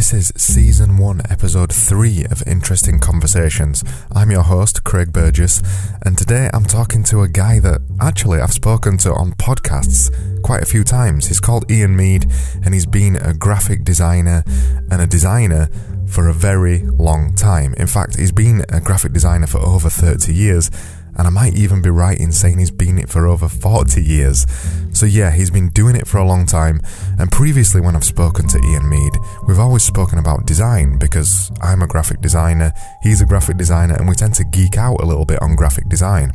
This is season one, episode three of Interesting Conversations. I'm your host, Craig Burgess, and today I'm talking to a guy that actually I've spoken to on podcasts quite a few times. He's called Ian Mead, and he's been a graphic designer and a designer for a very long time. In fact, he's been a graphic designer for over 30 years and I might even be right in saying he's been it for over 40 years. So, yeah, he's been doing it for a long time. And previously, when I've spoken to Ian Mead, we've always spoken about design because I'm a graphic designer, he's a graphic designer, and we tend to geek out a little bit on graphic design.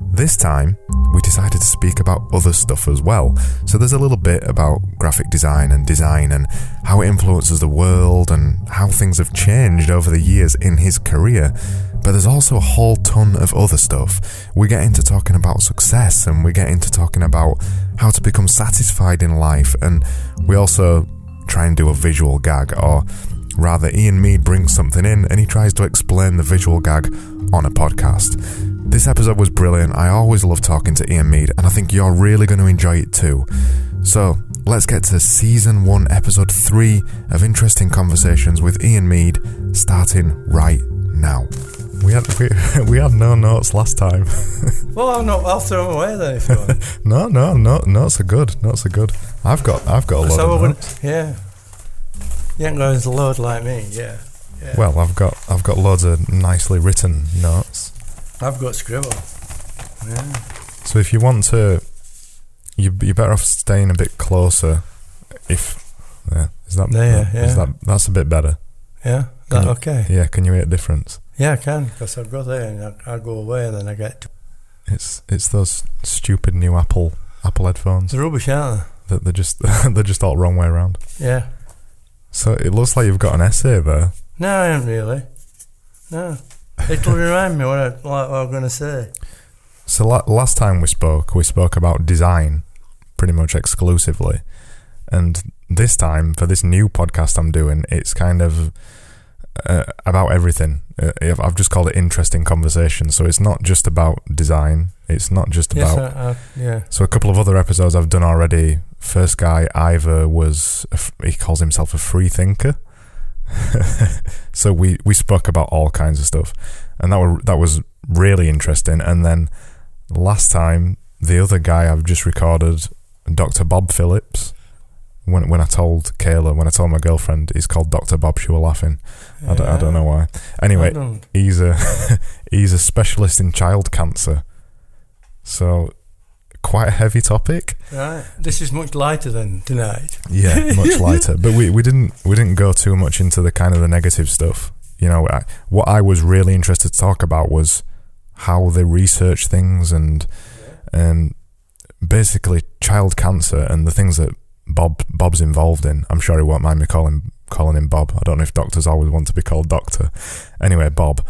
This time, we decided to speak about other stuff as well. So there's a little bit about graphic design and design and how it influences the world and how things have changed over the years in his career. But there's also a whole ton of other stuff. We get into talking about success and we get into talking about how to become satisfied in life and we also try and do a visual gag or rather Ian Mead brings something in and he tries to explain the visual gag on a podcast. This episode was brilliant. I always love talking to Ian Mead, and I think you're really going to enjoy it too. So, let's get to season one, episode three of Interesting Conversations with Ian Mead, starting right now. We had we, we had no notes last time. well, I'll not. I'll throw them away then if you want. no, no, no, notes are good. Notes are good. I've got I've got a lot so of notes. Yeah, you ain't going to load like me. Yeah. yeah. Well, I've got I've got loads of nicely written notes. I've got scribble. Yeah. So if you want to, you you're better off staying a bit closer. If yeah, is that there? Yeah, is that that's a bit better? Yeah. You, okay. Yeah. Can you hear a difference? Yeah, I can because I'll go there and I, will go away and then I get. To it's it's those stupid new Apple Apple headphones. They're rubbish, aren't they? That they're just they're just all wrong way around. Yeah. So it looks like you've got an essay there. No, I haven't really. No. It'll remind me what, I, what I'm going to say. So la- last time we spoke, we spoke about design pretty much exclusively, and this time for this new podcast I'm doing, it's kind of uh, about everything. Uh, I've just called it interesting conversation. So it's not just about design. It's not just yes, about uh, yeah. So a couple of other episodes I've done already. First guy Ivor was he calls himself a free thinker. so we we spoke about all kinds of stuff, and that were that was really interesting. And then last time, the other guy I've just recorded, Dr. Bob Phillips. When when I told Kayla, when I told my girlfriend, he's called Dr. Bob. She was laughing. Yeah. I, don't, I don't know why. Anyway, he's a he's a specialist in child cancer. So quite a heavy topic. Right. This is much lighter than tonight. Yeah, much lighter. But we, we didn't we didn't go too much into the kind of the negative stuff. You know, I, what I was really interested to talk about was how they research things and and basically child cancer and the things that Bob Bob's involved in. I'm sure he won't mind me calling calling him Bob. I don't know if doctors always want to be called doctor. Anyway, Bob.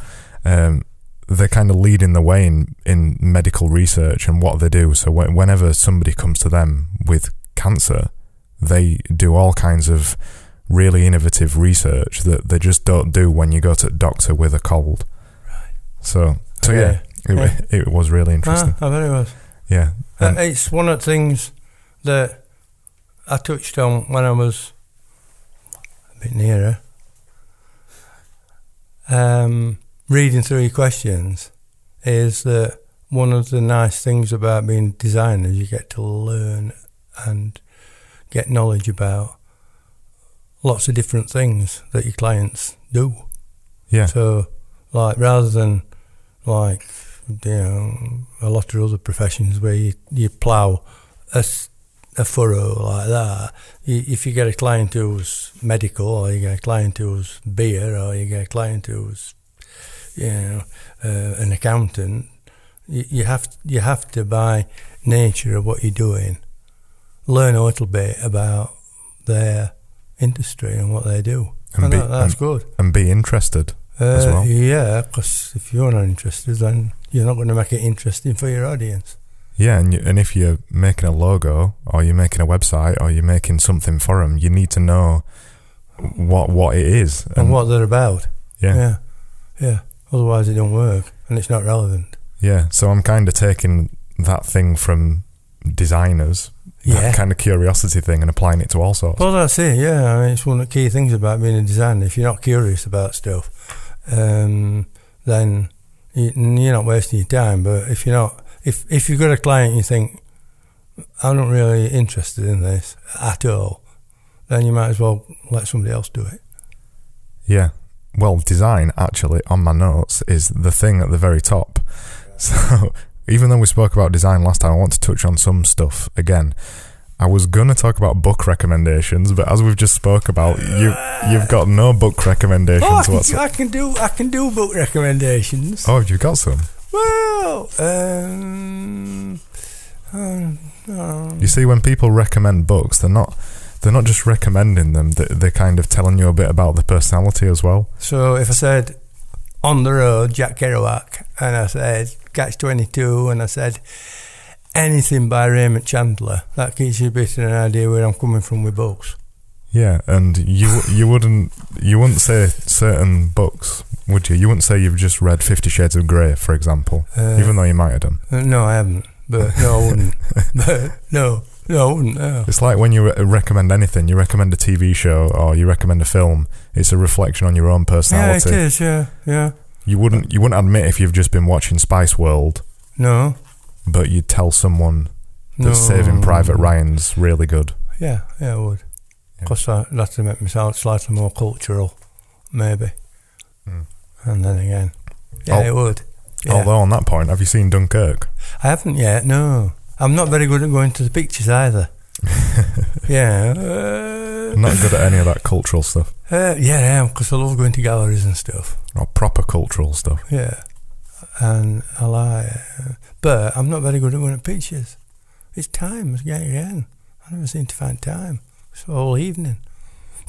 Um, they're kind of leading the way in, in medical research and what they do. So whenever somebody comes to them with cancer, they do all kinds of really innovative research that they just don't do when you go to a doctor with a cold. Right. So, so yeah, yeah, it, yeah. it, was really interesting. Ah, I bet it was. Yeah. Uh, it's one of the things that I touched on when I was a bit nearer. Um, reading through your questions is that one of the nice things about being a designers, you get to learn and get knowledge about lots of different things that your clients do. Yeah. So, like, rather than like, you know, a lot of other professions where you, you plough a, a furrow like that, if you get a client who's medical, or you get a client who's beer, or you get a client who's you know, uh, an accountant, you, you have you have to by nature of what you're doing, learn a little bit about their industry and what they do. And, and be, that, that's and, good. And be interested uh, as well. Yeah, because if you're not interested, then you're not going to make it interesting for your audience. Yeah, and you, and if you're making a logo or you're making a website or you're making something for them, you need to know what what it is and, and what they're about. Yeah, yeah, yeah. Otherwise, it don't work and it's not relevant. Yeah, so I'm kind of taking that thing from designers Yeah. that kind of curiosity thing and applying it to all sorts. Well, that's it. Yeah, I mean, it's one of the key things about being a designer. If you're not curious about stuff, um, then you, you're not wasting your time. But if you're not, if if you've got a client, you think I'm not really interested in this at all, then you might as well let somebody else do it. Yeah. Well, design actually on my notes is the thing at the very top. So even though we spoke about design last time, I want to touch on some stuff again. I was gonna talk about book recommendations, but as we've just spoke about, you you've got no book recommendations Oh, I can, whatsoever. I can do I can do book recommendations. Oh, you've got some. Well, um, um, um, You see, when people recommend books, they're not they're not just recommending them; they- they're kind of telling you a bit about the personality as well. So if I said on the road, Jack Kerouac, and I said Catch Twenty Two, and I said anything by Raymond Chandler, that gives you a bit of an idea where I'm coming from with books. Yeah, and you you wouldn't you wouldn't say certain books, would you? You wouldn't say you've just read Fifty Shades of Grey, for example, Uh, even though you might have done. no, I haven't. But no, I wouldn't. but no, no, I wouldn't. No. It's like when you re- recommend anything, you recommend a TV show or you recommend a film. It's a reflection on your own personality. Yeah, it is. Yeah, yeah. You wouldn't you wouldn't admit if you've just been watching Spice World, No, but you'd tell someone that no. Saving Private Ryan's really good. Yeah, yeah, I would. Yeah. Because that that'd make me sound slightly more cultural, maybe. Mm. And then again, yeah, it would. Yeah. Although on that point, have you seen Dunkirk? I haven't yet. No, I'm not very good at going to the pictures either. yeah, uh, Not good at any of that cultural stuff uh, yeah, I am because I love going to galleries and stuff. or proper cultural stuff. Yeah, and I like, but I'm not very good at going to pictures. It's time again. again. I never seem to find time. It's all evening.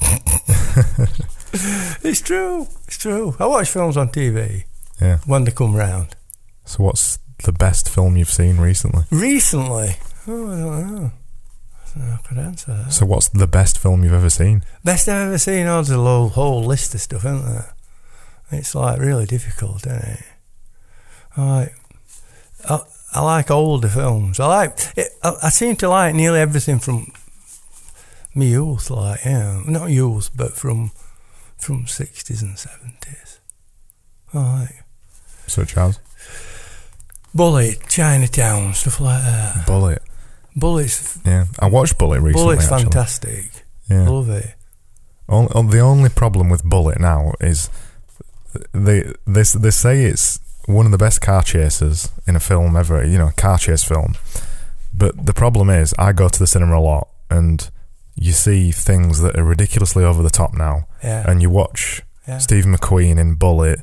it's true. It's true. I watch films on TV Yeah. when they come round. So what's the best film you've seen recently? Recently, oh, I don't know. I don't know if I could answer that. So what's the best film you've ever seen? Best I've ever seen. Oh, there's a whole, whole list of stuff, isn't there? It's like really difficult, isn't it? I like, I, I like older films. I like. It, I, I seem to like nearly everything from me youth, like yeah, not youth, but from from sixties and seventies. Like Such as Bullitt, Chinatown, stuff like that. Bullitt. Bullitts, Yeah, I watched Bullitt recently. Bullitt's actually. fantastic. Yeah. Love it. The only problem with Bullitt now is they they they say it's one of the best car chases in a film ever. You know, a car chase film. But the problem is, I go to the cinema a lot, and you see things that are ridiculously over the top now, Yeah. and you watch yeah. Steve McQueen in Bullitt,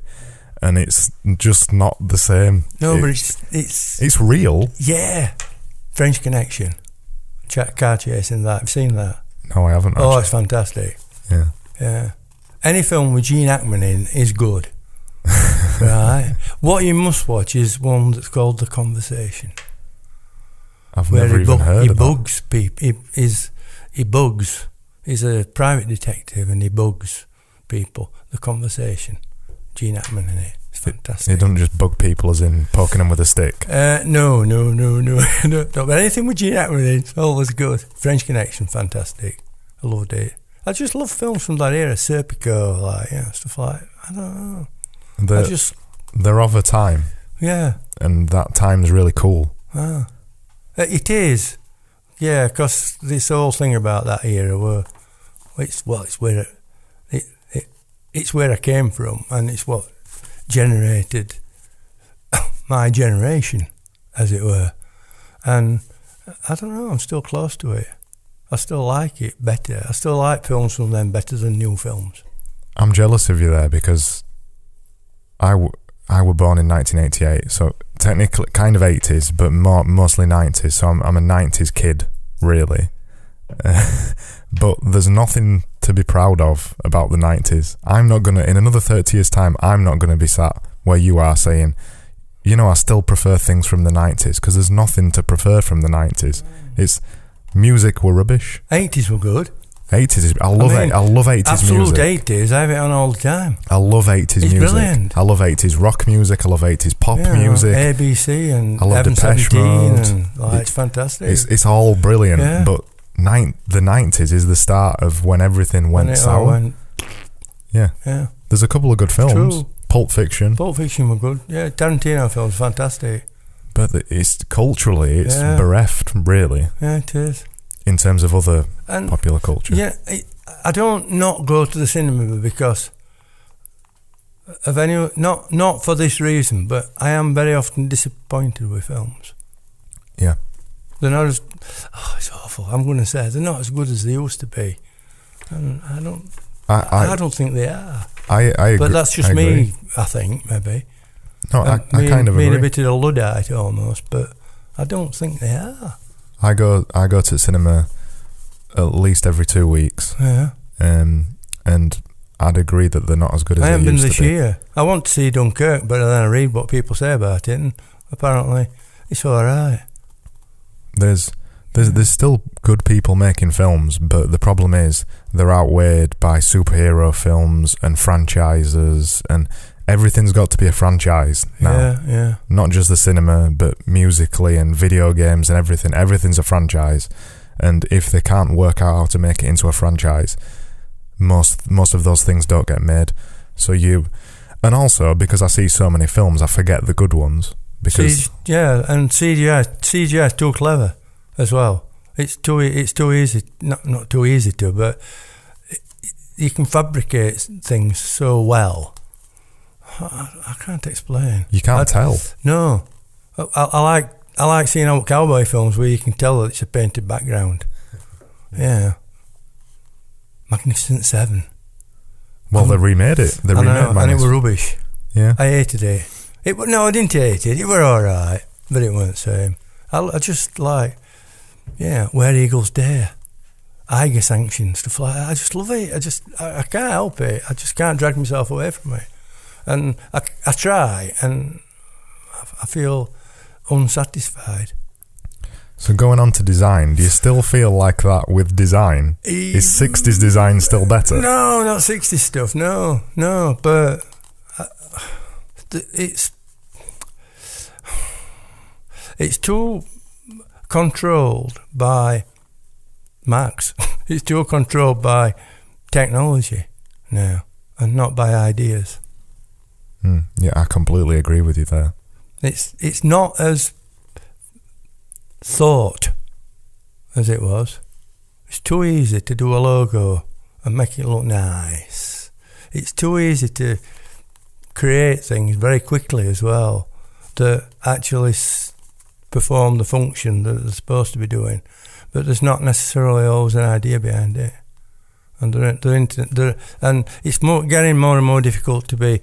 and it's just not the same. No, It- but it's it's it's real. Yeah, French Connection, Ch- car chasing that. I've seen that. No, I haven't. Oh, Actually. it's fantastic. Yeah. Yeah, any film with Gene Hackman in is good. right. What you must watch is one that's called The Conversation, I've where never he, even bu- heard he bugs people. He is he bugs. He's a private detective and he bugs people. The Conversation. Gene Hackman in it. It's fantastic. He doesn't just bug people as in poking them with a stick. Uh, no, no, no, no, no. But anything with Gene Hackman in it's always good. French Connection, fantastic. I loved it. I just love films from that era, Serpico, like yeah, stuff like. I don't know. I They're, just they're of a time, yeah. and that time's really cool. Ah. Uh, It is, yeah, because this whole thing about that era were, it's well, it's where it, it it's where I came from, and it's what generated my generation, as it were. And I don't know, I'm still close to it. I still like it better. I still like films from them better than new films. I'm jealous of you there because I, w- I were born in 1988, so technically kind of 80s, but more, mostly 90s. So I'm, I'm a 90s kid, really. but there's nothing to be proud of about the 90s. I'm not gonna, in another 30 years' time, I'm not gonna be sat where you are saying, you know, I still prefer things from the 90s because there's nothing to prefer from the 90s. It's music were rubbish. 80s were good. Eighties. I love mean, it. I love eighties music. Absolute eighties. I have it on all the time. I love eighties It's music. brilliant. I love eighties rock music. I love eighties pop Yeah, music. ABC and I love Heaven Depeche Mode. and like, it's fantastic. It's it's all brilliant. Yeah. But nine, the nineties is the start of when everything went When sour. went- Yeah. yeah. There's a couple of good films. True. Pulp Fiction, Pulp Fiction were good. Yeah, Tarantino films fantastic. but the- it's culturally it's Yeah. bereft really Yeah, it is. In terms of other And popular culture. yeah, I, don't not go to the cinema because of any not not for this reason, but I am very often disappointed with films. Yeah. They're not as oh, it's awful. I'm going to say they're not as good as they used to be, and I don't I I, I, don't think they are. I, I agree. But that's just I me. I think maybe. No, I, I me- kind of being agree. a bit of a luddite almost, but I don't think they are. I go I go to cinema at least every two weeks, Yeah. um, and I'd agree that they're not as good as I they haven't been used this to be. year. I want to see Dunkirk, but then I read what people say about it, and apparently it's all right. There's there's there's still good people making films, but the problem is they're outweighed by superhero films and franchises, and everything's got to be a franchise now. Yeah, yeah. Not just the cinema, but musically and video games and everything. Everything's a franchise, and if they can't work out how to make it into a franchise, most most of those things don't get made. So you, and also because I see so many films, I forget the good ones because C- yeah, and CGI CGI is too clever as well. It's too it's too easy, not not too easy to, but it, you can fabricate things so well. I, I can't explain. you can't I- tell. No, I, I like I like seeing old cowboy films where you can tell that it's a painted background. Yeah, Magnificent Seven. Well, they remade it. They I remade know, and it was rubbish. Yeah. I hated it. It no, I didn't hate it. It were all right, but it weren't same. I, I just like, yeah, where eagles dare, Eiger Sanction stuff like that. I just love it. I just I, I can't help it. I just can't drag myself away from it, and I, I try, and I, I feel unsatisfied. So going on to design, do you still feel like that with design? Is 60s design still better? No, not sixties stuff. No, no. But uh, it's it's too controlled by Macs. it's too controlled by technology now, and not by ideas. Hmm, yeah, I completely agree with you there. It's it's not as thought as it was. It's too easy to do a logo and make it look nice. It's too easy to create things very quickly as well that actually s- perform the function that they're supposed to be doing, but there's not necessarily always an idea behind it. And they're, they're, into, they're and it's more getting more and more difficult to be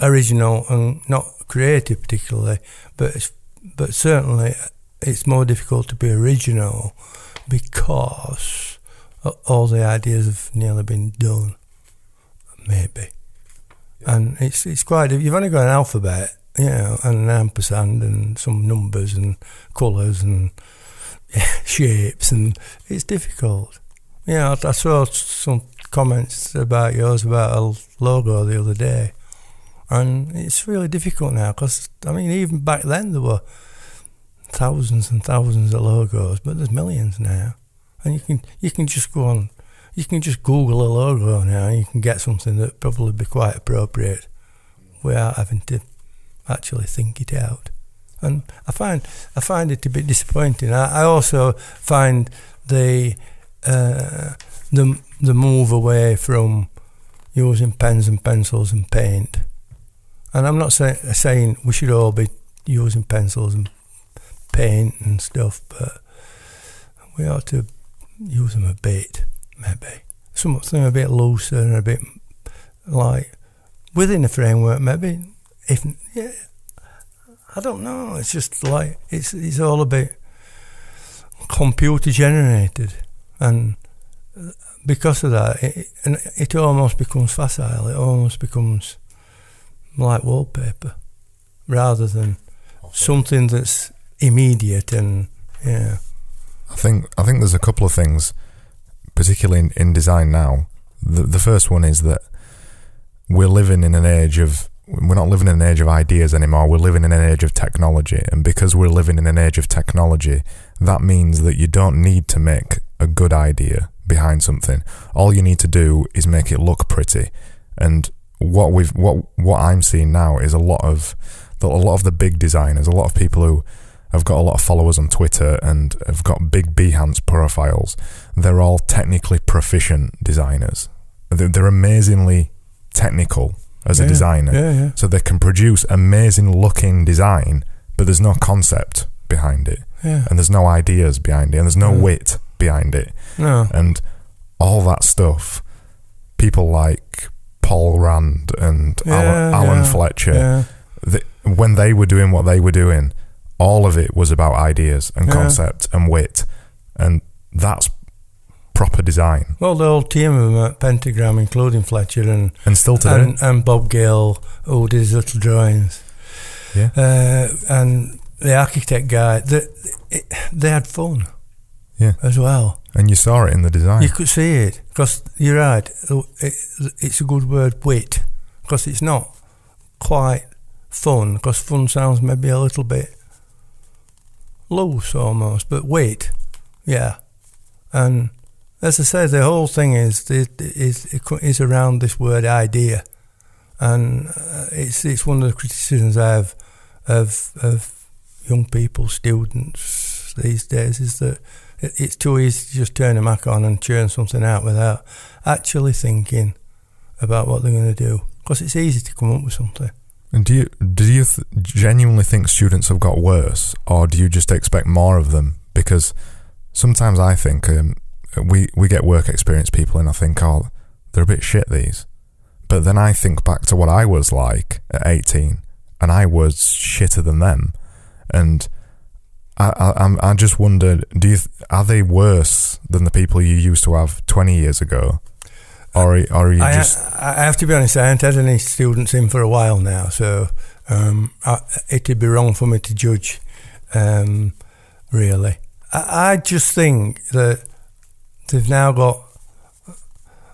original and not creative particularly, but it's, but certainly it's more difficult to be original because all the ideas have nearly been done, maybe. And it's it's quite. If you've only got an alphabet, you know, and an ampersand and some numbers and colours and shapes, and it's difficult. Yeah, I, I saw some comments about yours about a logo the other day, and it's really difficult now because I mean, even back then there were thousands and thousands of logos, but there's millions now, and you can you can just go on, you can just Google a logo now, and you can get something that probably be quite appropriate, without having to actually think it out. And I find I find it a bit disappointing. I, I also find the uh, the the move away from using pens and pencils and paint. And I'm not say, saying we should all be using pencils and paint and stuff, but we ought to use them a bit, maybe. Something a bit looser and a bit like within a framework, maybe. If yeah, I don't know. It's just like it's it's all a bit computer generated, and uh, because of that, it, and it almost becomes facile. It almost becomes like wallpaper, rather than something that's immediate and yeah. I think I think there's a couple of things. particularly in, in design now. The, the first one is that we're living in an age of we're not living in an age of ideas anymore. We're living in an age of technology, and because we're living in an age of technology, that means that you don't need to make a good idea behind something. All you need to do is make it look pretty. And what we've what what I'm seeing now is a lot of the, a lot of the big designers, a lot of people who have got a lot of followers on Twitter and have got big Behance profiles. They're all technically proficient designers. They're, they're amazingly technical as yeah, a designer. Yeah, yeah. So they can produce amazing looking design, but there's no concept behind it. And there's no ideas behind it. And there's no wit behind it. No. And all that stuff, people like Paul Rand and Alan, Yeah, Alan yeah, Fletcher, Yeah. th when they were doing what they were doing, all of it was about ideas and concept and wit. And that's proper design. Well, the whole team of them at Pentagram, including Fletcher and And still today. and, and Bob Gill, who did his little drawings. Yeah. Uh, and the architect guy, they, they had fun. Yeah. As well. And you saw it in the design. You could see it. Because you're right. It, it's a good word, wit. Because it's not quite fun. Because fun sounds maybe a little bit loose almost. But wit, yeah. And as I say, the whole thing is is is around this word idea, and uh, it's it's one of the criticisms I have of of young people, students these days, is that it, it's too easy to just turn a Mac on and churn something out without actually thinking about what they're going to do. Because it's easy to come up with something. And do you do you th- genuinely think students have got worse, or do you just expect more of them? Because sometimes I think um, we we get work experience people, and I think, oh, they're a bit shit these. But then I think back to what I was like at eighteen, and I was shitter than them, and I I, I'm- just wondered, do you are they worse than the people you used to have twenty years ago, or are- or you I, just I have to be honest, I haven't had any students in for a while now, so um, I, it'd be wrong for me to judge, um, really. I, I just think that they've now got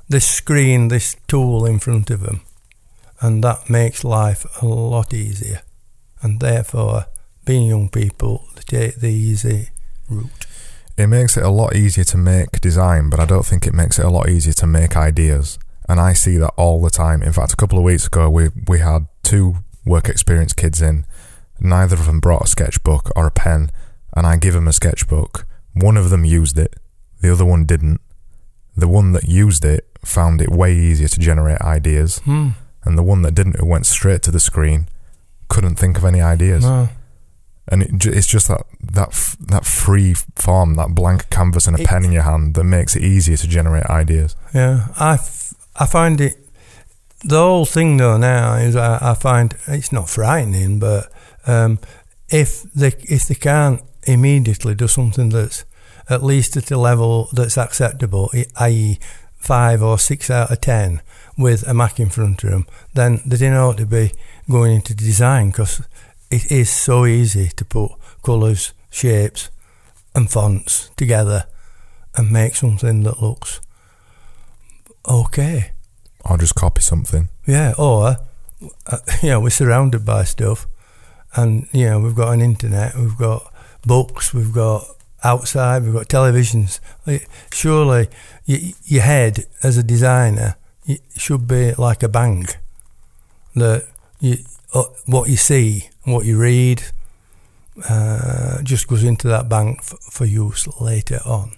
this screen, this tool in front of them, and that makes life a lot easier. And therefore, being young people, they take the easy route. It makes it a lot easier to make design, but I don't think it makes it a lot easier to make ideas. And I see that all the time. In fact, a couple of weeks ago, we we had two work experience kids in. Neither of them brought a sketchbook or a pen, and I give them a sketchbook. One of them used it, the other one didn't. The one that used it found it way easier to generate ideas, Hmm. and the one that didn't, who went straight to the screen, couldn't think of any ideas No. And it, it's just that that that free form, that blank canvas and a It- pen in your hand that makes it easier to generate ideas. Yeah, I, f- I find it. The whole thing though now is I, I find it's not frightening, but um, if they if they can't immediately do something that's at least at a level that's acceptable, i.e., five or six out of ten with a Mac in front of them, then they didn't ought to be going into design because it is so easy to put colours, shapes, and fonts together and make something that looks okay. Or just copy something. Yeah, or uh, you know, we're surrounded by stuff, and you know, we've got an internet, we've got books, we've got outside, we've got televisions. Surely, y- your head as a designer y- should be like a bank that you, what you see, and what you read, uh, just goes into that bank f- for use later on.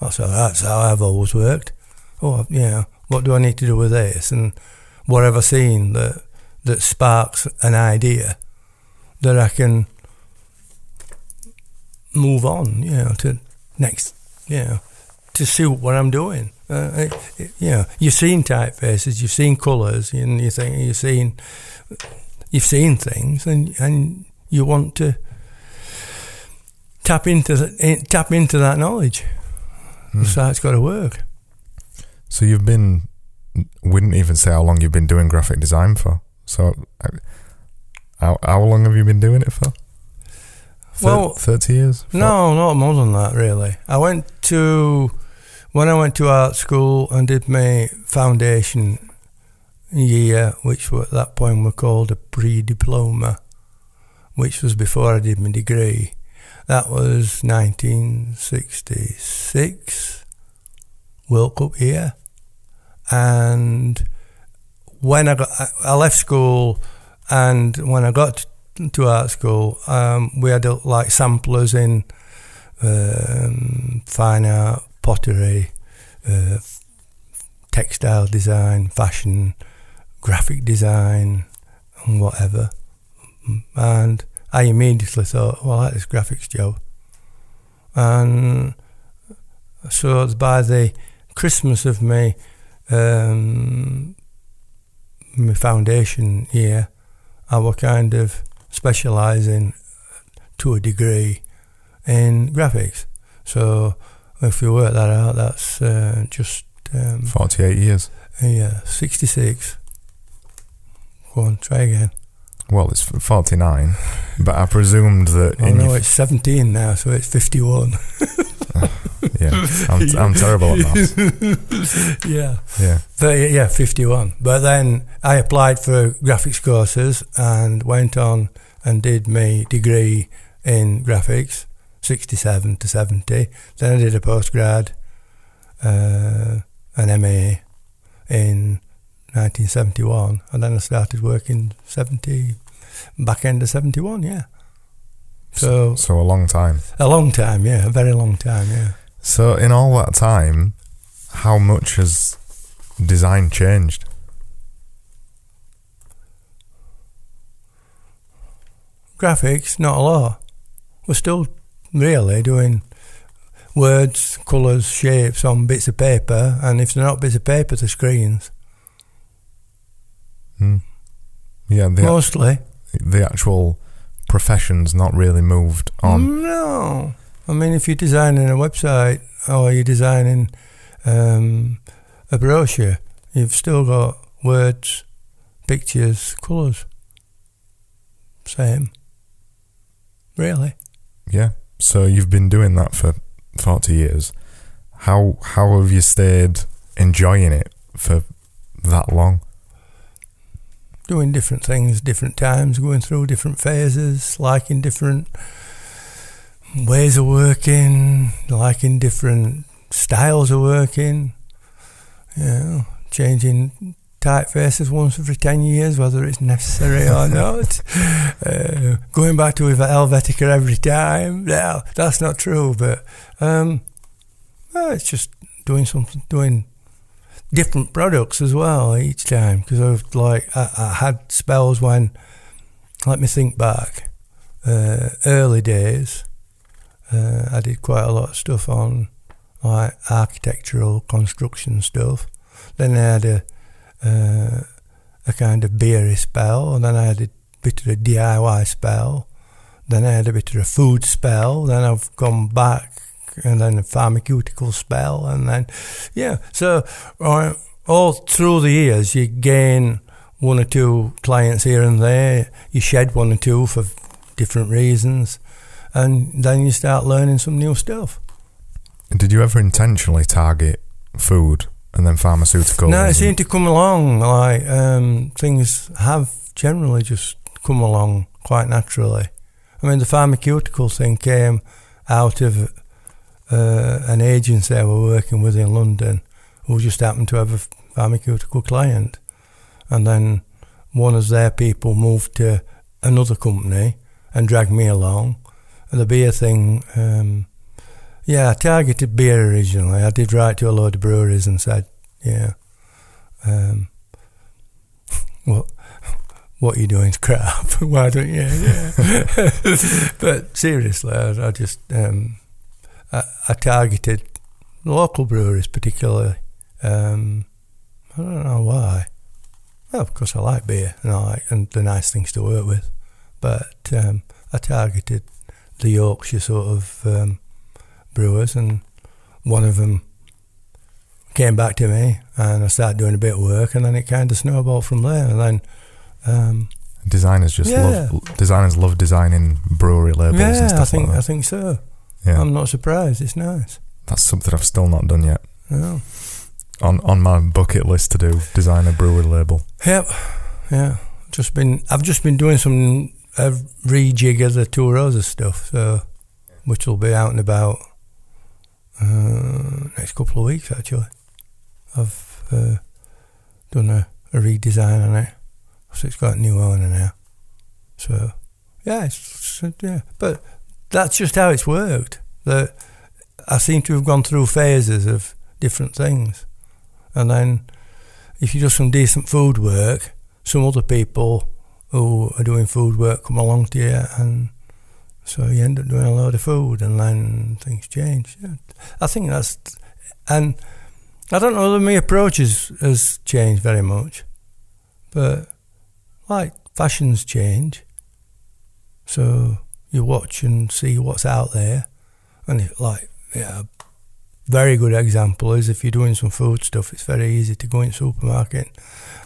That's how, that's how I've always worked. Oh, yeah. What do I need to do with this? And what have I seen that that sparks an idea that I can move on, you know, to next, you know, to suit what I'm doing. Uh, it, it, you know, you've seen typefaces, you've seen colours, and you think you've seen you've seen things, and and you want to tap into the, tap into that knowledge. Mm. So it's got to work. So you've been, wouldn't even say how long you've been doing graphic design for. So, uh, how, how long have you been doing it for? Thir- Well, 30 years? No, not more than that, really. I went to when I went to art school and did my foundation year, which at that point were called a pre-diploma, which was before I did my degree. That was 1966, World Cup year, and when I got, I left school, and when I got to art school, um, we had like samplers in um, fine art, pottery, uh, textile design, fashion, graphic design, and whatever. And I immediately thought, well, I like this graphics job. And so by the Christmas of my um, my foundation year, I was kind of specialising to a degree in graphics. So if you work that out, that's uh, just um, 48 years. Yeah, 66. Go on, try again. Well, it's 49, but I presumed that. Oh, no, it's 17 now, so it's 51. yeah, I'm, I'm terrible at maths. yeah. Yeah. But, yeah, 51. But then I applied for graphics courses and went on and did my degree in graphics, 67 to 70. Then I did a postgrad, uh, an MA in 1971, and then I started working 70, back end of 71, yeah. So, So a long time. a long time, yeah, a very long time, yeah. So in all that time, how much has design changed? Graphics, not a lot. We're still really doing words, colours, shapes on bits of paper, and if they're not bits of paper, they're screens. Hmm. Yeah, the, Mostly. the actual profession's not really moved on. No. I mean, if you're designing a website or you're designing um, a brochure, you've still got words, pictures, colours. Same. Really? Yeah. So you've been doing that for 40 years. How how have you stayed enjoying it for that long? Doing different things, different times, going through different phases, liking different ways of working, liking different styles of working. You know, changing typefaces once every 10 years, whether it's necessary or not. Uh, going back to Helvetica every time. No, that's not true, but um, well, it's just doing something, doing different products as well each time. Because I've like, I, I had spells when, let me think back, uh, early days, uh, I did quite a lot of stuff on like architectural construction stuff. Then I had a uh, a kind of beery spell, and then I had a bit of a DIY spell. Then I had a bit of a food spell. Then I've gone back, and then the pharmaceutical spell, and then yeah. So uh, all through the years, you gain one or two clients here and there. You shed one or two for different reasons, and then you start learning some new stuff. Did you ever intentionally target food and then pharmaceuticals? No, it seemed to come along. Like um, things have generally just come along quite naturally. I mean, the pharmaceutical thing came out of uh, an agency I was working with in London, who just happened to have a pharmaceutical client, and then one of their people moved to another company and dragged me along. And the beer thing. Um, yeah, I targeted beer originally. I did write to a load of breweries and said, yeah, um, what what you doing is crap. Why don't you? Yeah. but seriously, I, I just um, I, targeted local breweries particularly. Um, I don't know why. Well, because I like beer and I like and the nice things to work with. But um, I targeted the Yorkshire sort of um, brewers, and one of them came back to me, and I started doing a bit of work, and then it kind of snowballed from there. And then, um, Designers just Yeah. love designers love designing brewery labels and yeah, stuff I think like I think so. Yeah, I'm not surprised. It's nice. that's something I've still not done yet. No. On on my bucket list to do design a brewery label. Yep. Yeah. Just been. I've just been doing some a rejig of the Two Roses stuff, so which will be out and about uh, next couple of weeks. Actually, I've uh, done a, a redesign on it, so it's got a new owner now. So yeah, it's, it's- yeah, but that's just how it's worked. That I seem to have gone through phases of different things, and then if you do some decent food work, some other people who are doing food work come along to you, and so you end up doing a load of food, and then things change. Yeah. I think that's, and I don't know whether my approach is, has changed very much, but like fashions change, so you watch and see what's out there, and it, like yeah, a very good example is if you're doing some food stuff, it's very easy to go in the supermarket,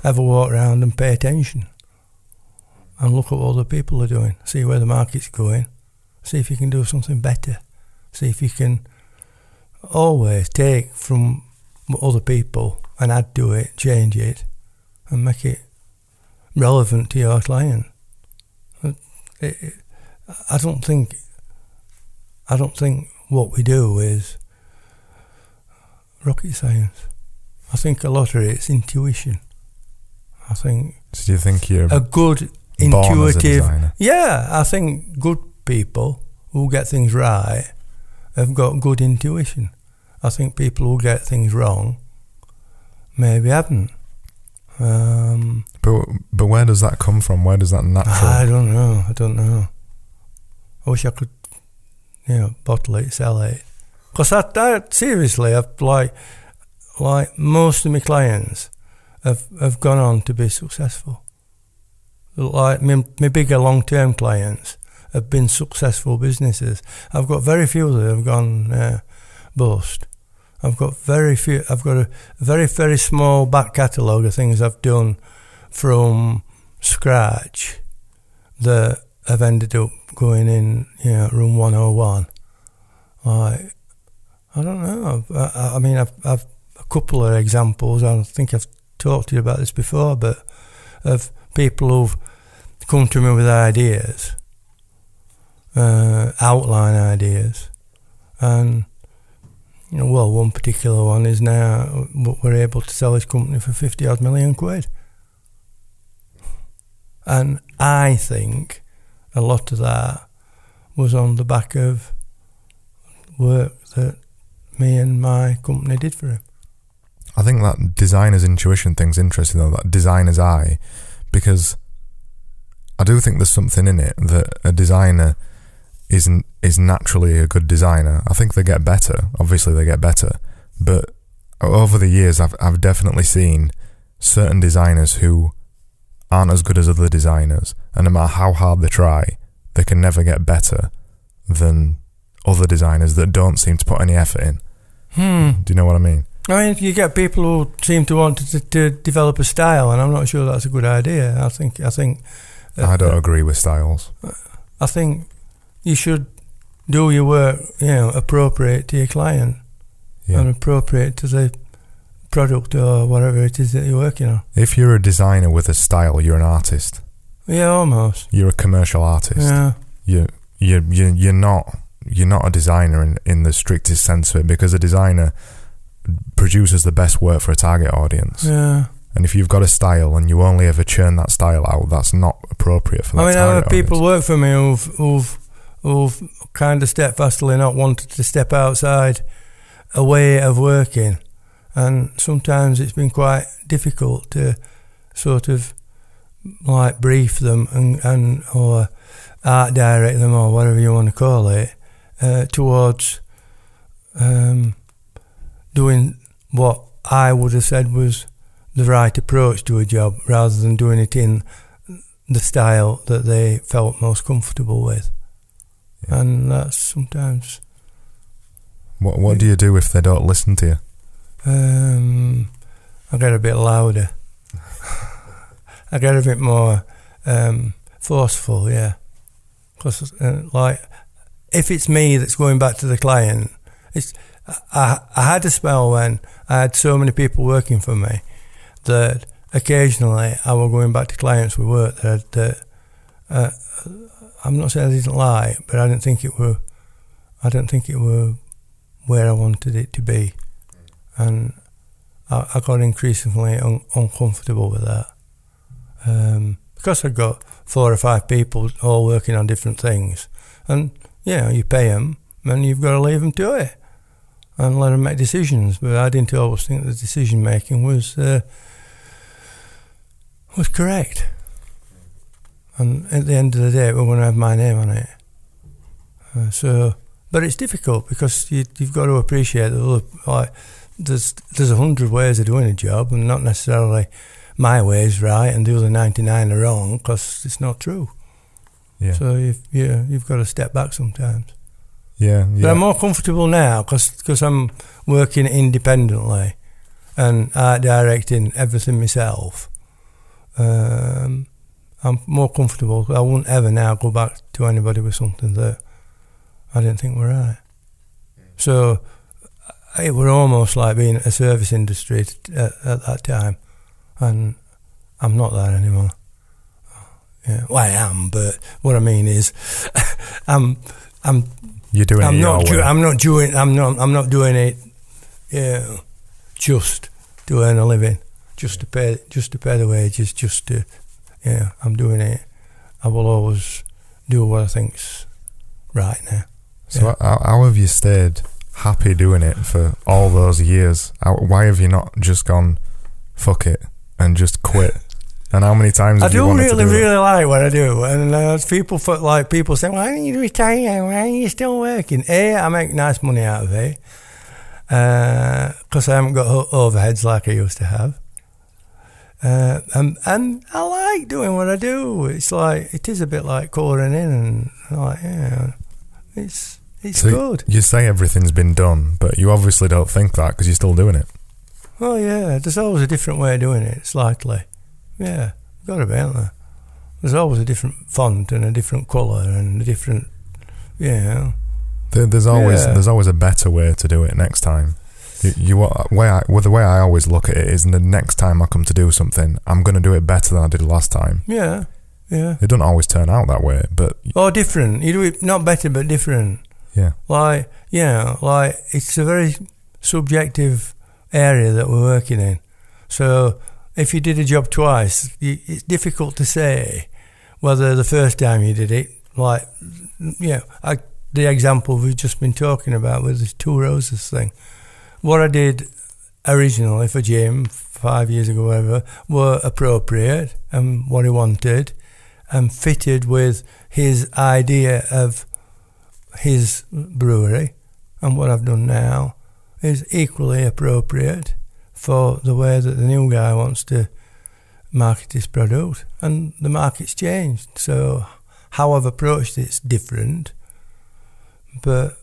have a walk around and pay attention, and look at what other people are doing, see where the market's going, see if you can do something better, see if you can always take from other people and add to it, change it, and make it relevant to your client. It, it, I don't think. I don't think what we do is rocket science. I think a lot of it's intuition. I think So do you think you're a good as a intuitive. Yeah, I think good people who get things right have got good intuition. I think people who get things wrong maybe haven't. Um, But but where does that come from? Where does that natural? I don't know. I don't know. I wish I could, you know, bottle it, sell it. Because I, I seriously, I've like, like most of my clients have have gone on to be successful. Like my, my bigger long term clients have been successful businesses. I've got very few that have gone uh, bust. I've got very few. I've got a very very small back catalogue of things I've done from scratch that have ended up going in, you know, room 101. Like, I don't know. I, I mean, I've, I've a couple of examples. I think I've talked to you about this before, but of people who've come to me with ideas, uh, outline ideas, and you know, well, one particular one is now we're able to sell his company for fifty odd million quid. And I think a lot of that was on the back of work that me and my company did for him. I think that designer's intuition thing's interesting though. That designer's eye, because I do think there's something in it that a designer isn't is naturally a good designer. I think they get better. Obviously, they get better, but over the years, I've I've definitely seen certain designers who aren't as good as other designers, and no matter how hard they try, they can never get better than other designers that don't seem to put any effort in. Hmm. Do you know what I mean? I mean, you get people who seem to want to, to develop a style, and I'm not sure that's a good idea. I think I think uh, I don't agree with styles. I think you should do your work, you know, appropriate to your client Yeah. and appropriate to the product or whatever it is that you're working on. If you're a designer with a style, you're an artist. Yeah, almost. You're a commercial artist. Yeah. You you you you're not you're not a designer in, in the strictest sense of it because a designer produces the best work for a target audience. Yeah. And if you've got a style and you only ever churn that style out, that's not appropriate for that I mean, I've had people work for me who've, who've, who've kind of steadfastly not wanted to step outside a way of working. And sometimes it's been quite difficult to sort of like brief them and, and or art direct them or whatever you want to call it uh, towards um, doing what I would have said was the right approach to a job rather than doing it in the style that they felt most comfortable with. Yeah. And that's sometimes What what do you do if they don't listen to you? um, I get a bit louder. I get a bit more um, forceful, yeah. Because, uh, like, if it's me that's going back to the client, it's I, I had a spell when I had so many people working for me that occasionally I was going back to clients we worked that, that uh, I'm not saying I didn't lie, but I didn't think it were, I didn't think it were where I wanted it to be, and I, I got increasingly un, uncomfortable with that. Um, because I've got four or five people all working on different things, and know you pay them, and you've got to leave them to it and let them make decisions. But I didn't always think the decision making was uh, was correct. And at the end of the day, we're going to have my name on it. Uh, so, but it's difficult because you, have got to appreciate that like, there's there's a hundred ways of doing a job, and not necessarily my way is right and the other ninety nine are wrong because it's not true. Yeah. So you've yeah, you've got to step back sometimes. Yeah, yeah. But I'm more comfortable now because I'm working independently and art directing everything myself. Um, I'm more comfortable. I wouldn't ever now go back to anybody with something that I didn't think were right. So it were almost like being a service industry at, at that time, and I'm not that anymore. Yeah, well, I am, but what I mean is, I'm, I'm you're doing I'm it not. Do, I'm not doing. I'm not. I'm not doing it. Yeah, just to earn a living, just to pay, just to pay the wages, just to. Yeah, I'm doing it. I will always do what I think's right now. So yeah. how, how have you stayed happy doing it for all those years? How, why have you not just gone, fuck it, and just quit? And how many times do you think? I do really, do really like what I do. And uh, people like people say, "Why don't you retire? Why are you still working?" A, I make nice money out of it because uh, I haven't got overheads like I used to have. Uh, and and I like doing what I do. It's like it is a bit like colouring in, and like yeah, it's it's so good. You say everything's been done, but you obviously don't think that because you're still doing it. Oh yeah, there's always a different way of doing it. Slightly. Yeah, got to be, aren't there? There's always a different font and a different colour and a different, yeah. There, there's always yeah. there's always a better way to do it next time. You, you way I, well, the way I always look at it is the next time I come to do something, I'm going to do it better than I did last time. Yeah, yeah. It doesn't always turn out that way, but or oh, different. You do it not better, but different. Yeah. Like yeah, like it's a very subjective area that we're working in. So if you did a job twice, it's difficult to say whether the first time you did it, like, you know, I, the example we've just been talking about with the two roses thing. What I did originally for Jim five years ago, whatever, were appropriate and what he wanted and fitted with his idea of his brewery. And what I've done now is equally appropriate for the way that the new guy wants to market his product, and the market's changed. So how I've approached it's different, but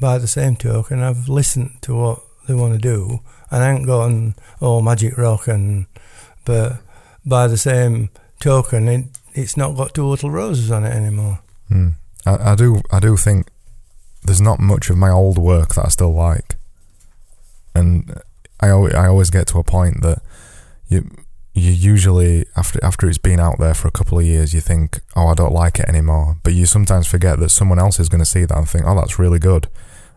by the same token, I've listened to what they want to do, and I ain't gone oh magic rock and but by the same token, it, it's not got two little roses on it anymore. Mm. I, I do I do think there's not much of my old work that I still like, and I always, I always get to a point that you you usually after after it's been out there for a couple of years, you think, oh, I don't like it anymore. But you sometimes forget that someone else is going to see that and think, oh, that's really good.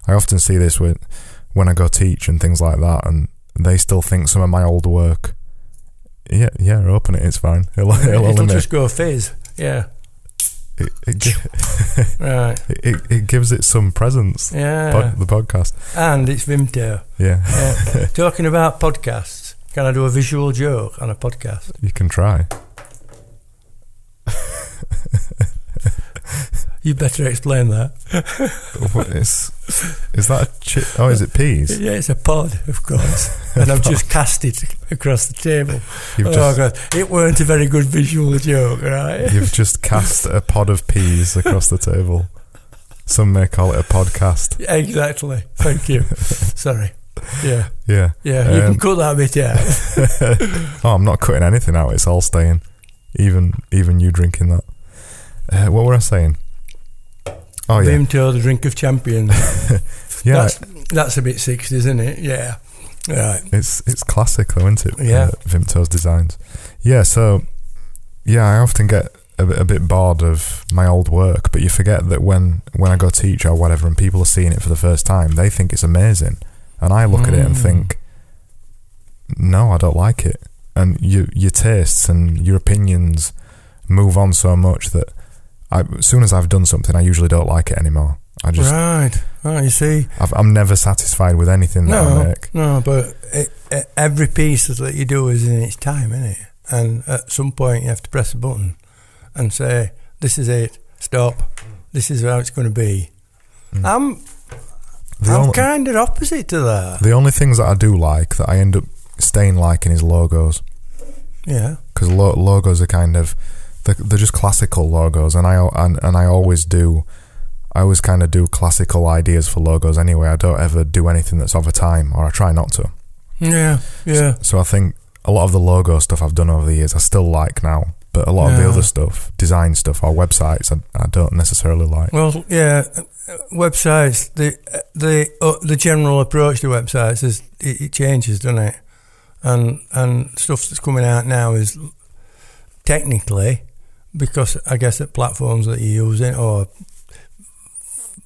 I often see this with when I go teach and things like that, and they still think some of my old work. Yeah, yeah, open it. It's fine. It'll, it'll, it'll just go fizz. Yeah. It, it, right. It, it, gives it some presence. Yeah. Pod, the podcast. And it's Vimto. Yeah. yeah. Talking about podcasts, can I do a visual joke on a podcast? You can try. You better explain that. what is, is that a chi- Oh, is it peas? Yeah, it's a pod, of course. and I've just cast it across the table. You've oh, just, God. It weren't a very good visual joke, right? You've just cast a pod of peas across the table. Some may call it a podcast. Exactly. Thank you. Sorry. Yeah. Yeah. Yeah. You um, can cut that bit out. oh, I'm not cutting anything out. It's all staying. Even even you drinking that. Uh, what were I saying? Oh yeah, Vimto, the drink of champions. yeah. That's, that's a bit 60s, isn't it? Yeah. Right. It's it's classic though, isn't it? Yeah. Uh, Vimto's designs. Yeah. So yeah, I often get a bit, a bit bored of my old work, but you forget that when when I go teach or whatever, and people are seeing it for the first time, they think it's amazing, and I look at it and Mm. think, no, I don't like it. And you, your tastes and your opinions move on so much that I, as soon as I've done something, I usually don't like it anymore. I just, right. Right, you see. I've, I'm never satisfied with anything that I No, make. no, but it, it, every piece that you do is in its time, isn't it? And at some point you have to press a button and say, "This is it. Stop. This is how it's going to be." Mm. I'm The I'm only- kind of opposite to that. The only things that I do like that I end up staying liking is logos Yeah. because lo- logos are kind of they're, just classical logos, and I and, and I always do. I always kind of do classical ideas for logos anyway. I don't ever do anything that's of a time, or I try not to. Yeah. Yeah. So I think a lot of the logo stuff I've done over the years I still like now, but a lot of the other stuff, design stuff or websites, I, I don't necessarily like. Well, yeah, websites. The the uh, the general approach to websites is it, it changes, doesn't it? And and stuff that's coming out now is technically because I guess the platforms that you're using or,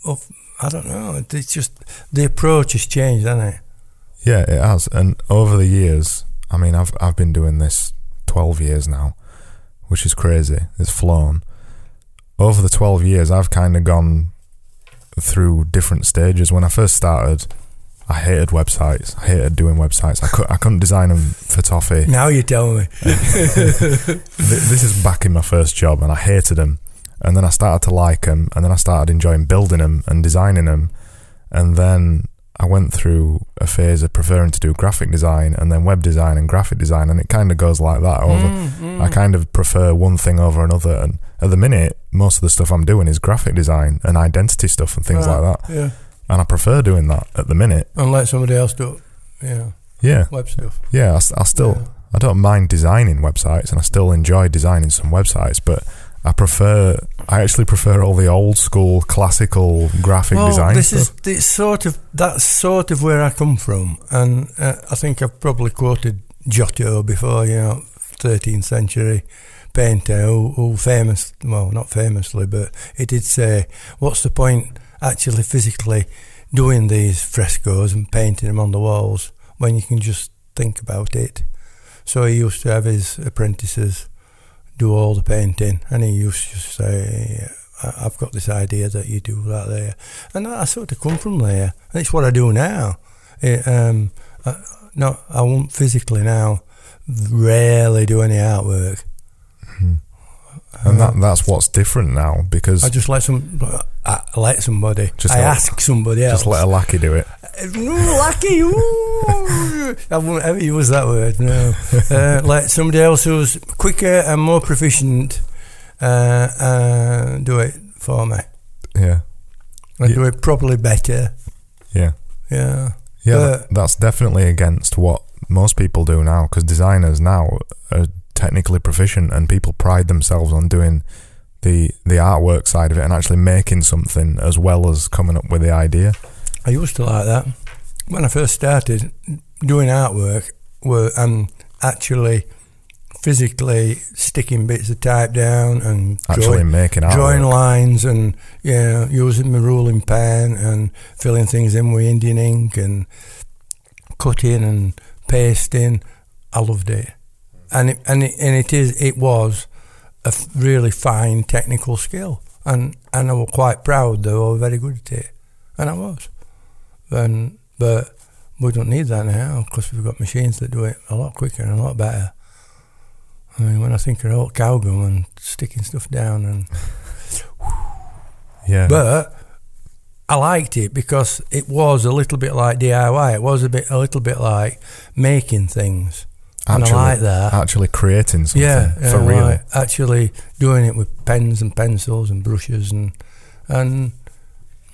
or I don't know. It's just the approach has changed, hasn't it? Yeah, it has. And over the years, I mean, I've I've been doing this twelve years now, which is crazy. It's flown. Over the twelve years, I've kind of gone through different stages. When I first started, I hated websites. I hated doing websites. I could I couldn't design them for toffee. Now you're telling me. This is back in my first job, and I hated them. And then I started to like them, and then I started enjoying building them and designing them. And then I went through a phase of preferring to do graphic design, and then web design and graphic design, and it kind of goes like that. Over, Mm, mm. I kind of prefer one thing over another. And at the minute, most of the stuff I'm doing is graphic design and identity stuff and things Right. like that. Yeah, And I prefer doing that at the minute. and let somebody else do it. Yeah, Yeah, web stuff. yeah. I still. Yeah. I don't mind designing websites, and I still enjoy designing some websites, but I prefer. I actually prefer all the old school, classical graphic well, design this stuff. is it's sort of that's sort of where I come from, and uh, I think I've probably quoted Giotto before. You know, 13th century painter who, who famous, well, not famously, but he did say, "What's the point actually physically doing these frescoes and painting them on the walls when you can just think about it?" So he used to have his apprentices do all the painting, and he used to say, "I've got this idea that you do that there," and I sort of come from there, and it's what I do now. It, um, I, no, I won't physically now. Rarely do any artwork. Mhm. And that that's what's different now because I just let some, I let somebody. Just I ask somebody else. just let a lackey do it. Ooh, lucky. Ooh. I won't ever use that word. No. uh, let somebody else who's quicker and more proficient uh, uh, do it for me. Yeah, And Yeah. do it probably better. yeah, Yeah. yeah. But- that's definitely against what most people do now because designers now are technically proficient, and people pride themselves on doing the the artwork side of it and actually making something as well as coming up with the idea. I used to like that. When I first started doing artwork, were um, actually physically sticking bits of type down and Actually drawing, making drawing lines and yeah, using my ruling pen and filling things in with Indian ink and cutting and pasting. I loved it, and it, and it, and it is it was a really fine technical skill, and and I was quite proud I was very good at it, and I was. And but we don't need that now because we've got machines that do it a lot quicker and a lot better. I mean, when I think of old cowgum and sticking stuff down, and Yeah, but I liked it because it was a little bit like DIY. It was a bit, a little bit like making things, and I like that. actually creating something yeah, for yeah, real. like actually doing it with pens and pencils and brushes and and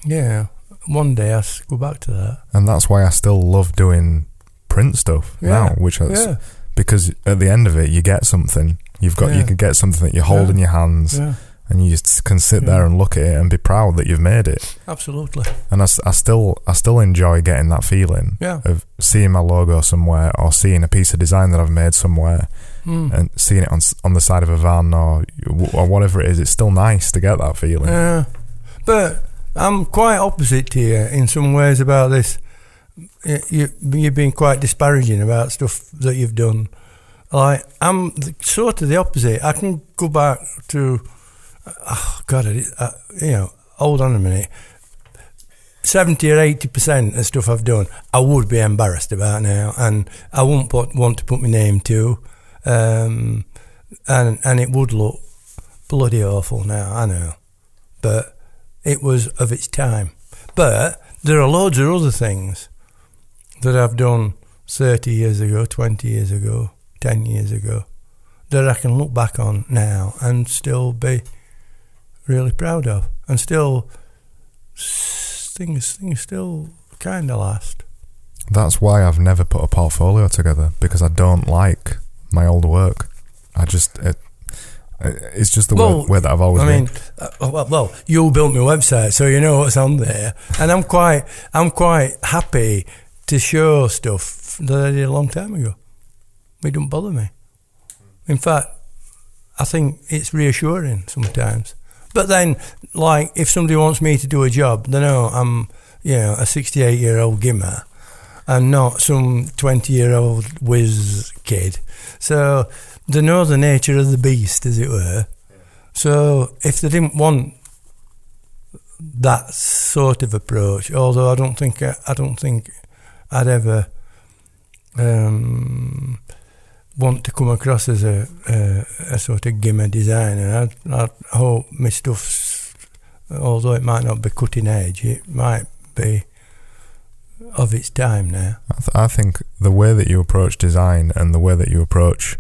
yeah. One day I'll go back to that. And that's why I still love doing print stuff Yeah, now, which is Yeah, because at the end of it, you get something. You've got you can get something that you hold in your hands, yeah. And you just can sit there and look at it and be proud that you've made it. Absolutely. And I, I still I still enjoy getting that feeling Yeah. of seeing my logo somewhere or seeing a piece of design that I've made somewhere Mm. and seeing it on on the side of a van or or whatever it is. It's still nice to get that feeling. Yeah. But I'm quite opposite to you in some ways about this. You, you, you've been quite disparaging about stuff that you've done. Like, I'm the, sort of the opposite. I can go back to, oh, God, I, you know, hold on a minute. 70 or 80% of stuff I've done, I would be embarrassed about now, and I wouldn't put, want to put my name to. Um, and, and it would look bloody awful now, I know. But it was of its time. But there are loads of other things that I've done 30 years ago, 20 years ago, 10 years ago that I can look back on now and still be really proud of. And still, things, things still kind of last. That's why I've never put a portfolio together because I don't like my old work. I just it, it's just the Well, way, way that I've always I been. mean, uh, well, well, you built my website, so you know what's on there, and I'm quite, I'm quite happy to show stuff that I did a long time ago. It don't bother me. In fact, I think it's reassuring sometimes. But then, like, if somebody wants me to do a job, they know I'm, you know, a 68 year old gimmer and not some 20 year old whiz kid. So they know the nature of the beast, as it were. So if they didn't want that sort of approach, although I don't think I, don't think I'd ever um, want to come across as a a, a sort of gimmer designer. I, I hope my stuff's, although it might not be cutting edge, it might be of its time now. I, th- I think the way that you approach design and the way that you approach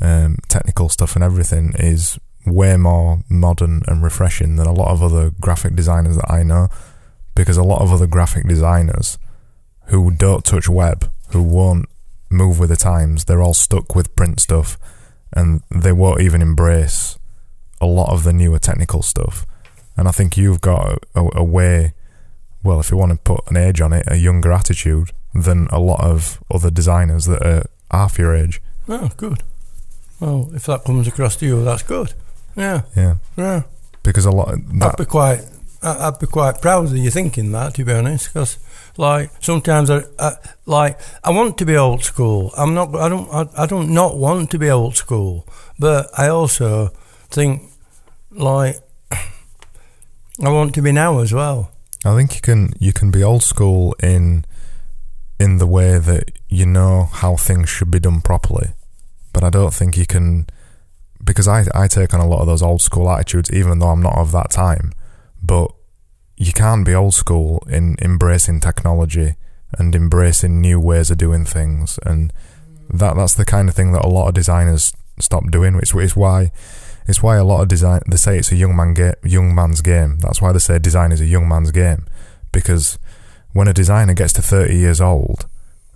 um, technical stuff and everything is way more modern and refreshing than a lot of other graphic designers that I know. Because a lot of other graphic designers who don't touch web, who won't move with the times, they're all stuck with print stuff and they won't even embrace a lot of the newer technical stuff. And I think you've got a, a, a way, well, if you want to put an age on it, a younger attitude than a lot of other designers that are half your age. Oh, good. Well, if that comes across to you, that's good. Yeah, Yeah, yeah. because a lot of I'd be quite, I'd be quite proud of you thinking that, to be honest, because like sometimes I, I, like I want to be old school. I'm not. I don't. I, I don't not want to be old school, but I also think like I want to be now as well. I think you can you can be old school in in the way that you know how things should be done properly, but I don't think you can because I I take on a lot of those old school attitudes, even though I'm not of that time. But you can't be old school in embracing technology and embracing new ways of doing things, and that that's the kind of thing that a lot of designers stop doing. Which is why it's why a lot of design they say it's a young man ga- young man's game. That's why they say design is a young man's game because when a designer gets to 30 years old,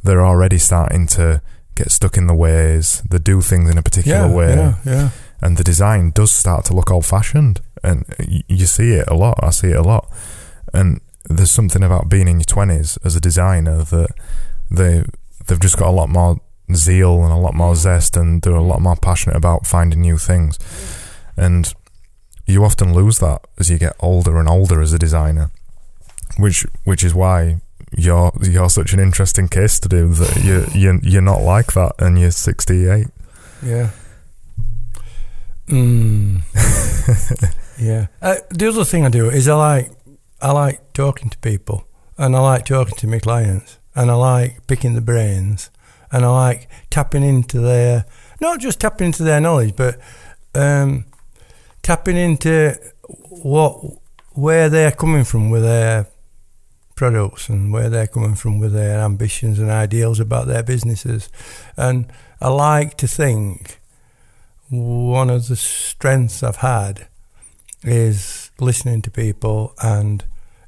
they're already starting to get stuck in the ways. They do things in a particular yeah, way, yeah, yeah. and the design does start to look old fashioned. And you see it a lot. I see it a lot. And there's something about being in your 20s as a designer that they they've just got a lot more zeal and a lot more zest, and they're a lot more passionate about finding new things. And you often lose that as you get older and older as a designer, which which is why you're you're such an interesting case study that you you you're not like that and you're 68. Yeah. Mm. yeah. Uh, the other thing I do is I like I like talking to people, and I like talking to my clients, and I like picking the brains, and I like tapping into their not just tapping into their knowledge, but um, tapping into what where they're coming from with their products and where they're coming from with their ambitions and ideals about their businesses. And I like to think one of the strengths I've had is listening to people and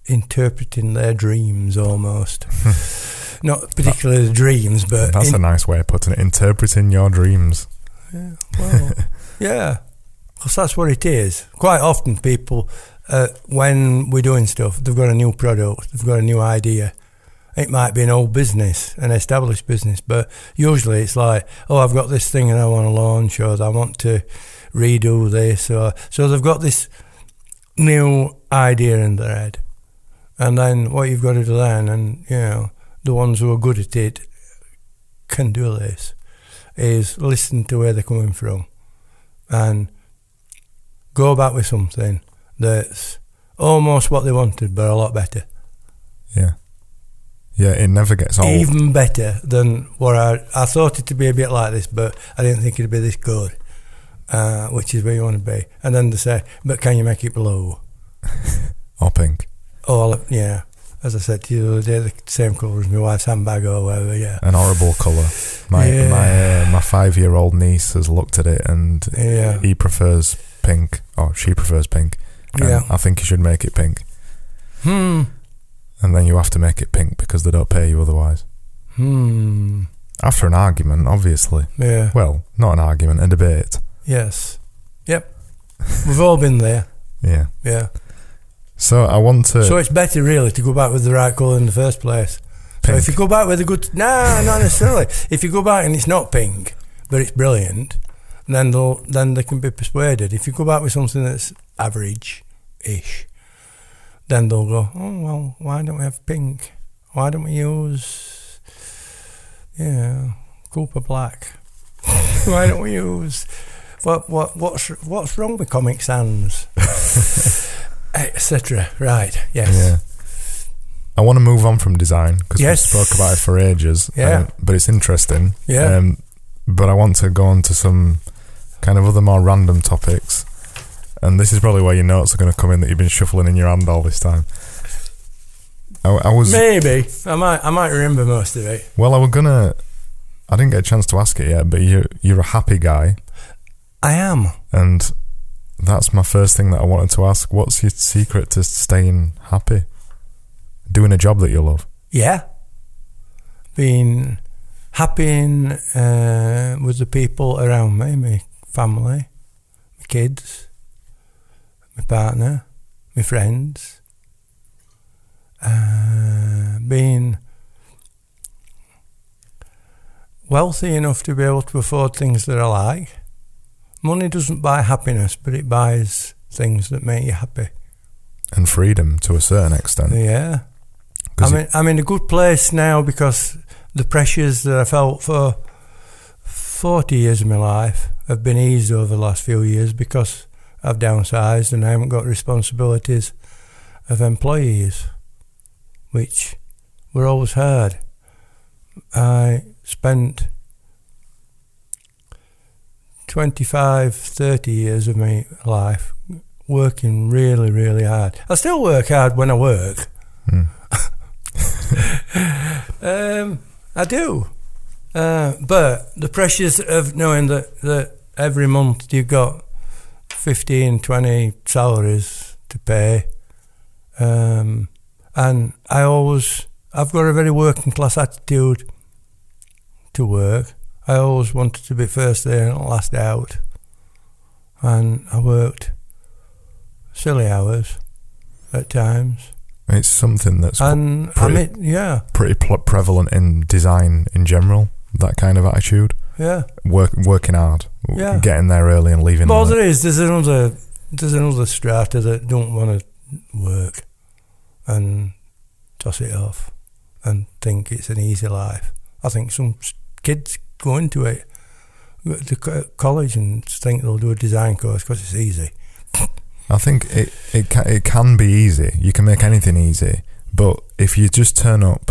interpreting their dreams almost. Not particularly the dreams, but That's in- a nice way of putting it. Interpreting your dreams. yeah, well, yeah, Because that's what it is. Quite often, people, uh, when we're doing stuff, they've got a new product, they've got a new idea. It might be an old business, an established business, but usually it's like, oh, I've got this thing and I want to launch, or I want to redo this, or so they've got this new idea in their head. And then what you've got to do then, and you know, the ones who are good at it can do this, is listen to where they're coming from and go back with something that's almost what they wanted, but a lot better. Yeah. Yeah, it never gets old. Even better than what I I thought it to be a bit like this, but I didn't think it'd be this good. Uh, which is where you want to be. And then they say, but can you make it blue? or pink. Or yeah, as I said to you the other day, the same colour as my wife's handbag or whatever. Yeah, An horrible colour. My Yeah. my uh, my five year old niece has looked at it and yeah, he prefers pink, or she prefers pink. Yeah. I think you should make it pink. Hmm. And then you have to make it pink because they don't pay you otherwise. Hmm. After an argument, obviously. Yeah. Well, not an argument, a debate. Yes. Yep. We've all been there. Yeah. Yeah. So I want to. So it's better really to go back with the right colour in the first place. So if you go back with a good, nah, not necessarily. if you go back and it's not pink, but it's brilliant, then they'll then they can be persuaded. If you go back with something that's average-ish, then they'll go, oh well, why don't we have pink? Why don't we use, yeah, Cooper Black? why don't we use what what what's what's wrong with Comic Sans? Etc. Right. Yes. yeah. I want to move on from design because Yes. we spoke about it for ages. Yeah. um, but it's interesting. Yeah. Um, but I want to go on to some kind of other more random topics. And this is probably where your notes are going to come in that you've been shuffling in your hand all this time. I, I was Maybe I might. I might remember most of it. well. I was gonna. I didn't get a chance to ask it yet, but you you're a happy guy, I am. and that's my first thing that I wanted to ask. What's your secret to staying happy? Doing a job that you love. Yeah. Being happy in, uh, with the people around me, my family, my kids, my partner, my friends. Uh, being wealthy enough to be able to afford things that I like. Money doesn't buy happiness, but it buys things that make you happy. and freedom to a certain extent. Yeah. I'm in, I'm in a good place now because the pressures that I felt for 40 years of my life have been eased over the last few years because I've downsized and I haven't got responsibilities of employees, which were always hard. I spent 25, 30 years of my life working really, really hard. I still work hard when I work. Hmm. Um, I do. Uh, but the pressures of knowing that, that every month you've got 15, 20 salaries to pay. Um, and I always, I've got a very working class attitude to work. I always wanted to be first there and last out. And I worked silly hours at times. It's something that's And I pretty- mean, yeah, pretty pl- prevalent in design in general. That kind of attitude, yeah. work working hard, Yeah. getting there early and leaving Well, there is. There's another. There's another strata that don't want to work and toss it off and think it's an easy life. I think some kids go into it go to college and think they'll do a design course because it's easy. I think it it can, it can be easy. You can make anything easy, but if you just turn up,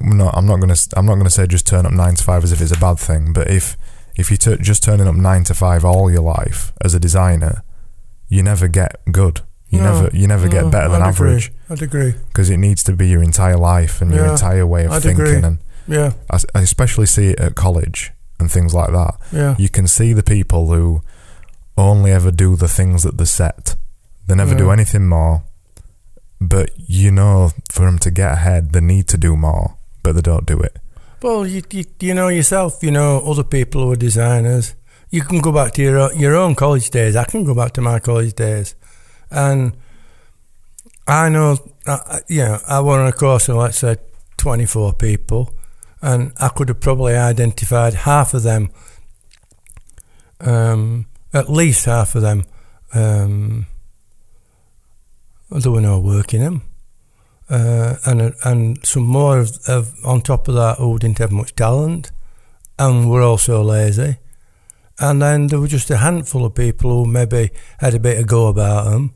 no, I'm not gonna I'm not gonna say just turn up nine to five as if it's a bad thing. But if if you tur just turning up nine to five all your life as a designer, you never get good. You No, never you never no, get better than I'd agree. average I'd agree. because it needs to be your entire life and your entire way of I'd thinking. agree. And Yeah, I, I especially see it at college and things like that. yeah. You can see the people who only ever do the things that they're set. They never do anything more. But you know, for them to get ahead, they need to do more, but they don't do it. Well, you, you you know yourself. You know other people who are designers. you can go back to your own, your own college days. I can go back to my college days, and I know, uh, you know, I were on a course of let's say twenty four people, and I could have probably identified half of them, um, at least half of them. Um, there were no work in them. Uh, and and some more of, of, on top of that who didn't have much talent and were also lazy. And then there were just a handful of people who maybe had a bit of go about them.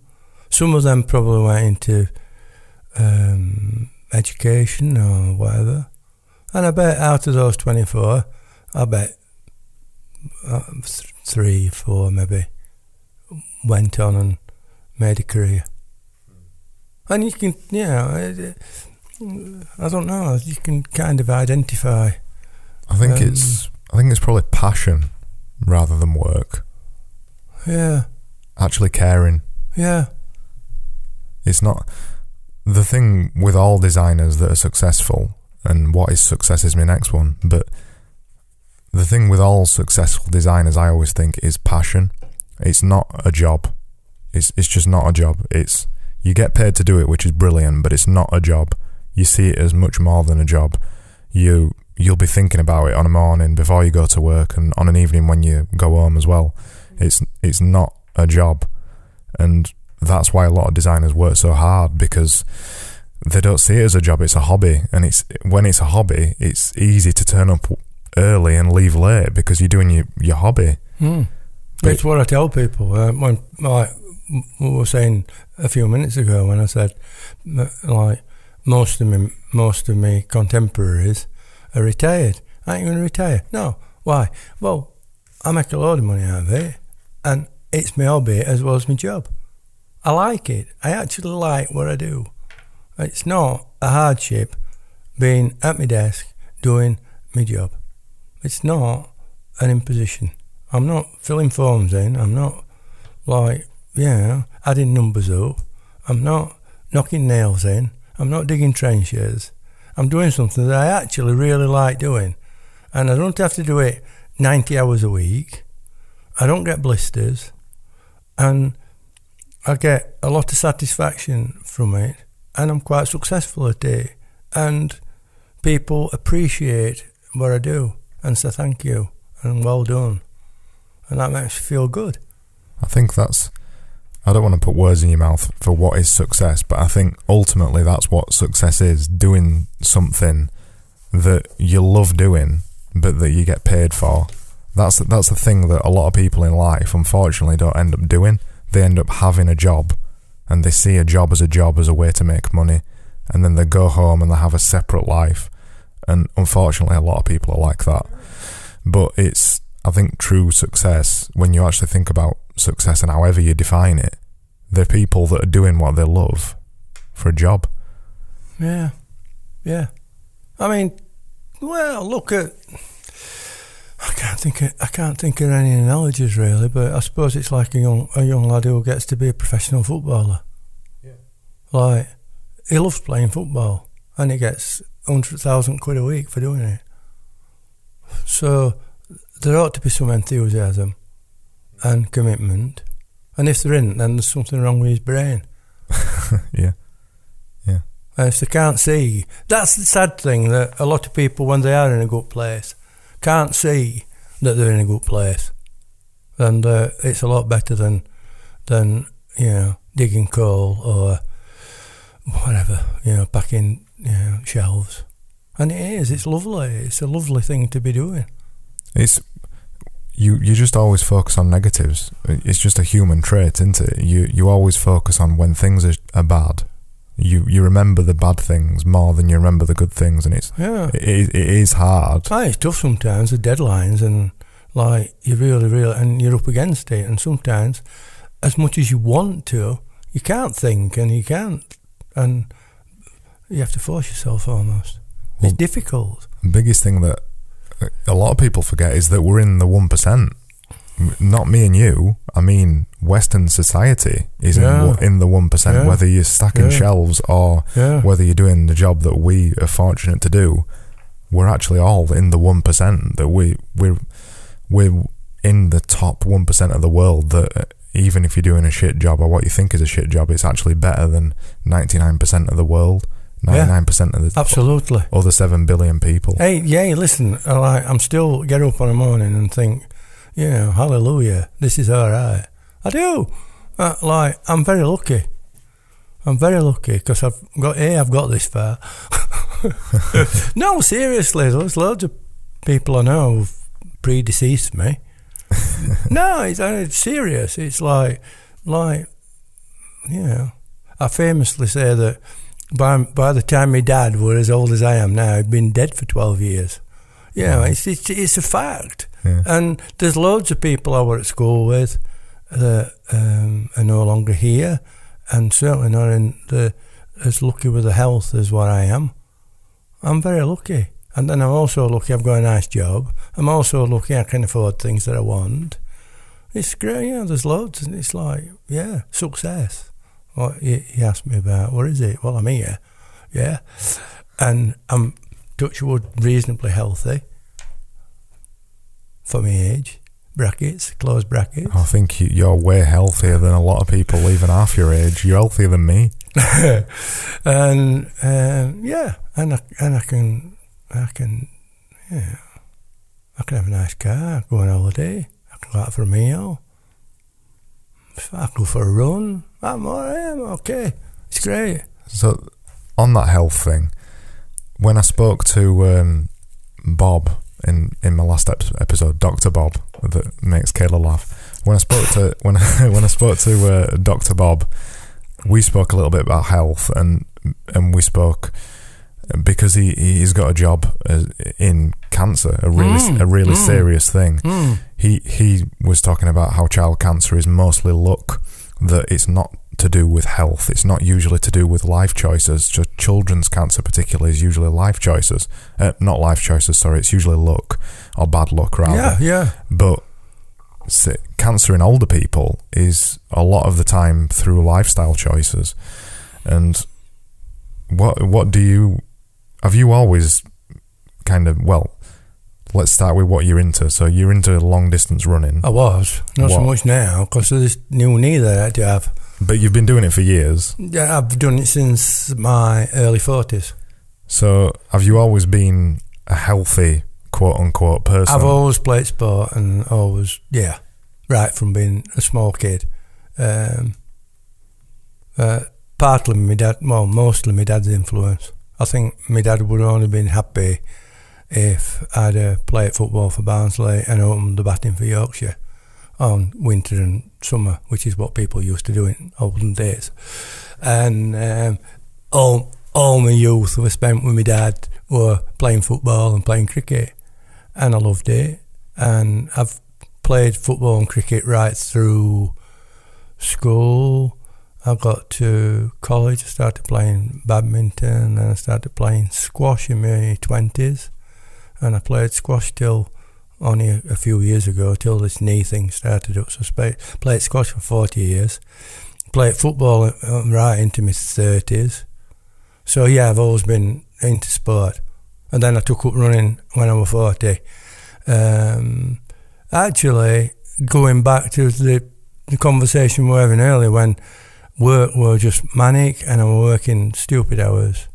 Some of them probably went into um, education or whatever. And I bet out of those 24, I bet uh, three, four maybe went on and made a career. And you can, you know, I don't know, you can kind of identify. I think um, it's, I think it's probably passion rather than work. Yeah. Actually caring. Yeah. It's not the thing with all designers that are successful, and what is success is my next one, but the thing with all successful designers I always think is passion. It's not a job. It's it's just not a job. It's you get paid to do it, which is brilliant, but it's not a job. You see it as much more than a job. You you'll be thinking about it on a morning before you go to work and on an evening when you go home as well. It's it's not a job, and that's why a lot of designers work so hard because they don't see it as a job. It's a hobby, and it's when it's a hobby, it's easy to turn up early and leave late because you're doing your your hobby. Mm. It's what I tell people uh, when like we were saying a few minutes ago when I said like most of me most of me contemporaries are retired. I ain't going to retire. No. Why? Well, I make a lot of money out of it, and it's my hobby as well as my job. I like it. I actually like what I do. It's not a hardship being at my desk doing my job. It's not an imposition. I'm not filling forms in. I'm not like, yeah, adding numbers up. I'm not knocking nails in. I'm not digging trenches. I'm doing something that I actually really like doing. And I don't have to do it 90 hours a week. I don't get blisters. And I get a lot of satisfaction from it. And I'm quite successful at it. And people appreciate what I do and say thank you and well done. And that makes me feel good. I think that's I don't want to put words in your mouth for what is success, but I think ultimately that's what success is doing something that you love doing, but that you get paid for. That's that's the thing that a lot of people in life, unfortunately, don't end up doing. They end up having a job, and they see a job as a job as a way to make money, and then they go home and they have a separate life. And unfortunately, a lot of people are like that. But it's I think true success, when you actually think about success and however you define it, they're people that are doing what they love for a job. Yeah, yeah. I mean, well, look at. I can't think. Of, I can't think of any analogies really, but I suppose it's like a young a young lad who gets to be a professional footballer. Yeah. Like he loves playing football, and he gets hundred thousand quid a week for doing it. So there ought to be some enthusiasm and commitment. And if there isn't, then there's something wrong with his brain. yeah. Yeah. And if they can't see, that's the sad thing that a lot of people, when they are in a good place, can't see that they're in a good place. And uh, it's a lot better than, than, you know, digging coal or whatever, you know, packing you know, shelves. And it is, it's lovely. It's a lovely thing to be doing. It's you you just always focus on negatives. It's just a human trait, isn't it? You you always focus on when things are, are bad. You you remember the bad things more than you remember the good things, and it's yeah, it, it is hard. Oh, it's tough sometimes. The deadlines and like you really really and you're up against it, and sometimes as much as you want to, you can't think and you can't, and you have to force yourself almost. Well, it's difficult. The biggest thing that uh, a lot of people forget is that we're in the 1%. Not me and you. I mean, Western society is yeah. in, in the 1%, yeah. whether you're stacking shelves or whether you're doing the job that we are fortunate to do. We're actually all in the 1% that we, we're, we're in the top one percent of the world that uh, even if you're doing a shit job or what you think is a shit job, it's actually better than ninety nine percent of the world. Ninety nine percent of the Absolutely. other seven billion people. Hey, yeah, listen, I, I'm still get up in the morning and think, you know, hallelujah, this is all right. I do. Uh, like, I'm very lucky. I'm very lucky because I've got, A, I've got this far. no, seriously, there's loads of people I know who've predeceased me. no, it's, it's serious. It's like, like, you know, I famously say that by by the time my dad were as old as I am now, he'd been dead for twelve years. You know, it's it's, it's a fact. Yeah. And there's loads of people I were at school with that um, are no longer here, and certainly not in the as lucky with the health as what I am. I'm very lucky, and then I'm also lucky I've got a nice job. I'm also lucky I can afford things that I want. It's great, yeah. There's loads, and it's like, yeah, success. What he, asked me about, what is it? Well, I'm here, yeah, and I'm touchwood reasonably healthy for my age. Brackets, close brackets. I think you- you're way healthier than a lot of people, even half your age. You're healthier than me. and um, yeah, and I, and I can I can yeah I can have a nice car, go on holiday, I can go out for a meal, I can go for a run. I'm alright, I'm okay. It's great. So, on that health thing, when I spoke to um, Bob in in my last ep- episode, Doctor Bob, that makes Kayla laugh. When I spoke to when I, when I spoke to uh, Doctor Bob, we spoke a little bit about health, and and we spoke because he he's got a job in cancer, a really Mm, a really mm. serious thing. Mm. He he was talking about how child cancer is mostly luck, that it's not to do with health. It's not usually to do with life choices. Just children's cancer, particularly, is usually life choices. Uh, not life choices. Sorry, it's usually luck or bad luck rather. Yeah, yeah. But cancer in older people is a lot of the time through lifestyle choices. And what what do you have you always kind of well? Let's start with what you're into. So you're into long distance running, I was not so much now because of this new knee that I had to have. But you've been doing it for years. Yeah, I've done it since my early forties. So have you always been a healthy quote unquote person? I've always played sport and always, yeah, right from being a small kid. Um, uh, partly my dad, well, mostly my dad's influence. I think my dad would have only been happy if I'd uh, played football for Barnsley and opened the batting for Yorkshire on winter and summer, which is what people used to do in olden days. And um, all all my youth was spent with my dad were playing football and playing cricket, and I loved it. And I've played football and cricket right through school. I got to college. I started playing badminton, and I started playing squash in my twenties. And I played squash till only a, few years ago, till this knee thing started up. So I played squash for forty years. Played football uh, right into my thirties. So yeah, I've always been into sport. And then I took up running when I was 40. Um, actually, going back to the, the conversation we were having earlier when work were just manic and I was working stupid hours.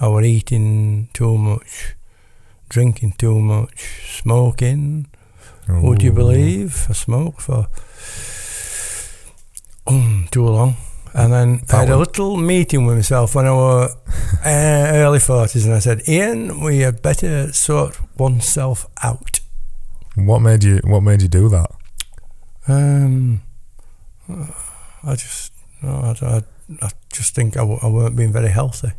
I was eating too much, drinking too much, smoking. Would you believe? I smoked for um, too long. And then That I had a little meeting with myself when I was uh, early 40s and I said, Ian, we had better sort oneself out. What made you What made you do that? Um, I just, no, I, I, I just think I, w- I weren't being very healthy.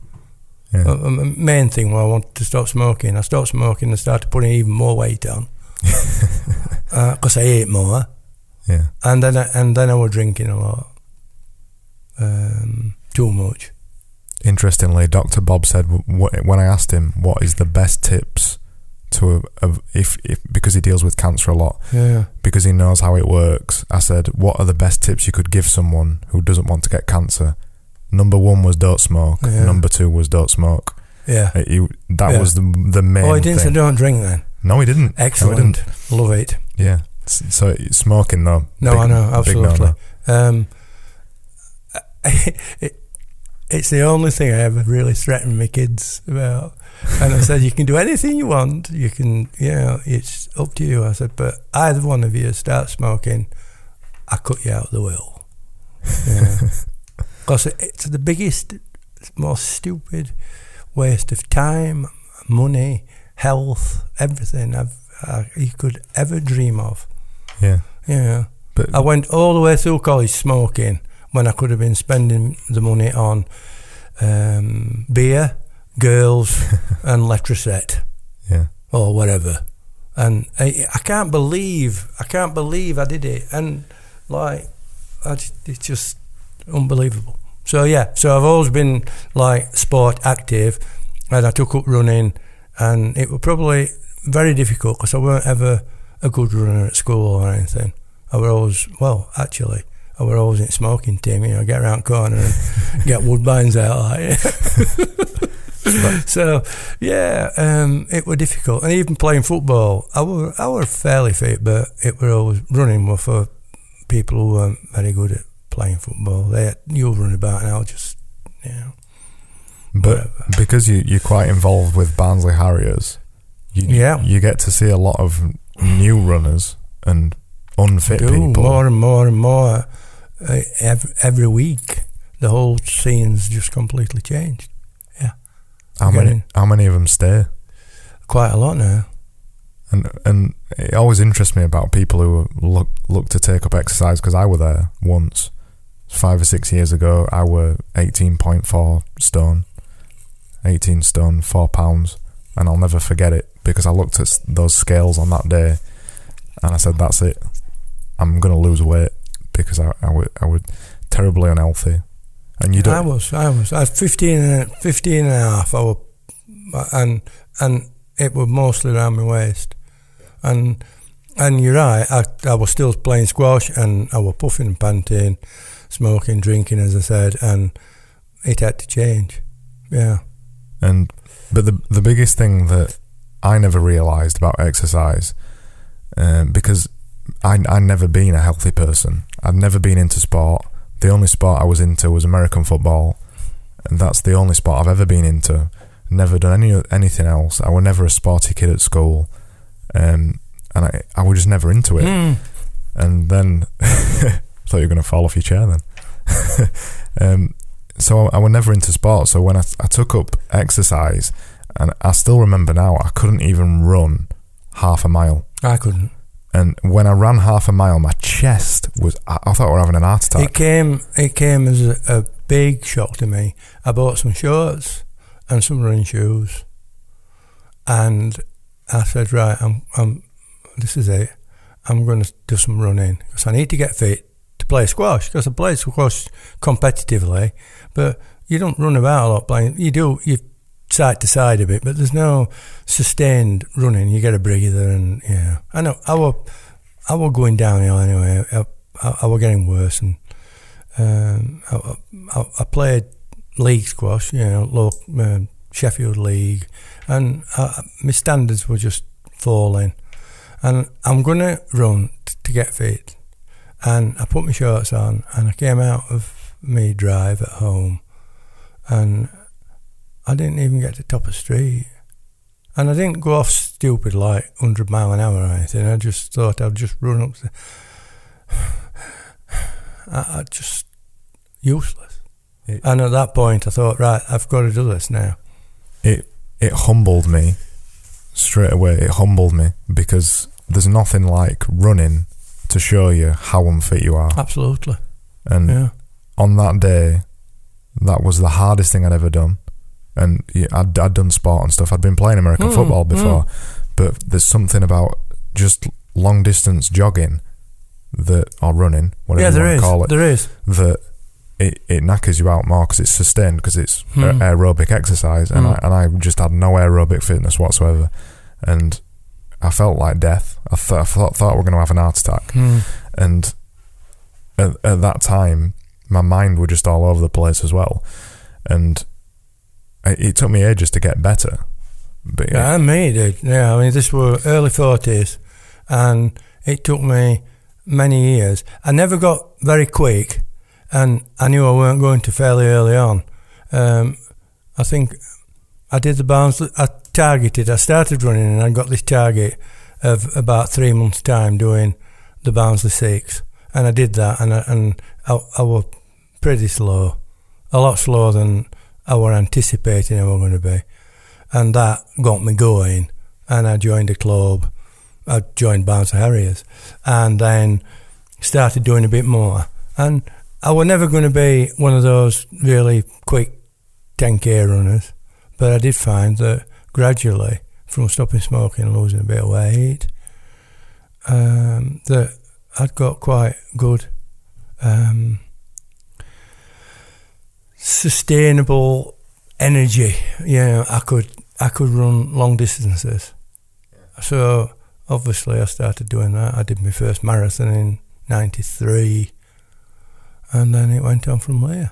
Yeah. Uh, main thing when I wanted to stop smoking, I stopped smoking and started putting even more weight on because I ate more. yeah. and then I, and then I was drinking a lot, um, too much. Interestingly, Dr. Bob said wh- when I asked him what is the best tips to a, if, if because he deals with cancer a lot Yeah, because he knows how it works. I said, "What are the best tips you could give someone who doesn't want to get cancer?" Number one was don't smoke. Yeah. Number two was don't smoke. yeah. Uh, he- that Yeah. was the the main Oh, I didn't say thing. don't drink then. No, he didn't. No, he Excellent, didn't. love it. Yeah. So smoking though. No, big- I know, absolutely. Um, it, it's the only thing I ever really threatened my kids about. And I said, you can do anything you want. You can, you know, it's up to you. I said, but either one of you start smoking, I cut you out of the will. Because it's the biggest, most stupid waste of time, money, health, everything I've, I, you could ever dream of. Yeah, Yeah. but I went all the way through college smoking when I could have been spending the money on um, beer, girls, and Letraset yeah, or whatever. And I, I can't believe I can't believe I did it. And like, I it's just unbelievable. So yeah, so I've always been like sport active, and I took up running, and it was probably very difficult because I weren't ever a good runner at school or anything. I was always well, actually. I was always in smoking team, you know, get around corner and get woodbines out like so yeah, um, it was difficult. And even playing football, I were I were fairly fit, but it were always running were for people who weren't very good at playing football. They you'll run about and I'll just you know but whatever. because you you're quite involved with Barnsley Harriers, you Yeah. you get to see a lot of new runners and unfit do people. more and more and more uh, every, every week. The whole scene's just completely changed. Yeah. How many getting- how many of them stay? Quite a lot now. And and it always interests me about people who look look to take up exercise because I were there once, five or six years ago. I were eighteen point four stone, eighteen stone four pounds, and I'll never forget it because I looked at those scales on that day, and I said, "That's it. I'm gonna lose weight because I I would I would terribly unhealthy." And you I don't. was, I was, I was 15 and, 15 and a half, I was, and, and it was mostly around my waist. And, and you're right, I, I was still playing squash and I was puffing and panting, smoking, drinking, as I said, and it had to change. Yeah. And but the the biggest thing that I never realised about exercise, um, because I I never been a healthy person. I'd never been into sport. The only sport I was into was American football, and that's the only sport I've ever been into. Never done any anything else. I was never a sporty kid at school, um, and I I was just never into it. Mm. And then thought you were going to fall off your chair then. um, so I was never into sports. So when I, I took up exercise, and I still remember now, I couldn't even run half a mile. I couldn't. And when I ran half a mile, my chest was, I, I thought I were having an heart attack. It came, it came as a, a big shock to me. I bought some shorts and some running shoes, and I said, right, I'm, I'm, this is it. I'm going to do some running because I need to get fit play squash because I play squash competitively, but you don't run about a lot playing. You do, you side to side a bit, but there's no sustained running. You get a breather, and yeah, I know. I were, I were going downhill anyway. I, I, I were getting worse, and um, I, I, I played league squash, you know, local, um, Sheffield League, and my standards were just falling. And I'm to run t- to get fit. And I put my shorts on, and I came out of me drive at home, and I didn't even get to top of the street. And I didn't go off stupid like 100 mile an hour or anything. I just thought I'd just run up. The, I, I just useless. It- and at that point, I thought, right, I've got to do this now. It, it humbled me straight away. It humbled me because there's nothing like running to show you how unfit you are. Absolutely. And Yeah. on that day, that was the hardest thing I'd ever done. And I'd, I'd done sport and stuff. I'd been playing American Mm, football before, but there's something about just long distance jogging that or running, whatever Yeah, you want is. to call it, There is. that it, it knackers you out more because it's sustained because it's Hmm. aerobic exercise, and Hmm. I and I just had no aerobic fitness whatsoever, and I felt like death. I thought I thought, thought we're going to have an heart attack, Hmm. and at, at that time my mind was just all over the place as well and it, it took me ages to get better but Yeah, and me, dude. Yeah, I mean, this were early 40s, and it took me many years. I never got very quick, and I knew I weren't going to fairly early on. Um, I think I did the Barnsley. I targeted. I started running, and I got this target of about three months' time doing the Barnsley Six, and I did that, and I, and I, I was pretty slow, a lot slower than I were anticipating I was going to be, and that got me going, and I joined a club. I joined Barnsley Harriers, and then started doing a bit more, and I was never going to be one of those really quick 10k runners, but I did find that gradually, from stopping smoking and losing a bit of weight, um, that I'd got quite good um, sustainable energy. You know, I could I could run long distances. So obviously, I started doing that. I did my first marathon in '93, and then it went on from there.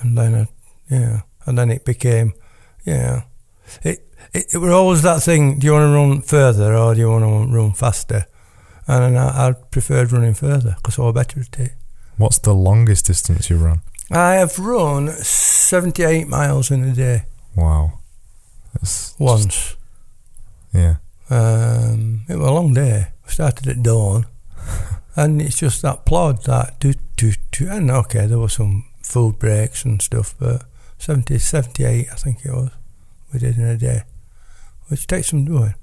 And then, I, yeah, and then it became, yeah, it, it it was always that thing. Do you want to run further or do you want to run faster? And I, I preferred running further because I was better at it. What's the longest distance you run? I have run 78 miles in a day Wow. That's once. just- yeah. Um, it was a long day. I started at dawn, and it's just that plod, that do do do. And okay, there were some food breaks and stuff, but 70, 78, I think it was, we did in a day, which takes some doing.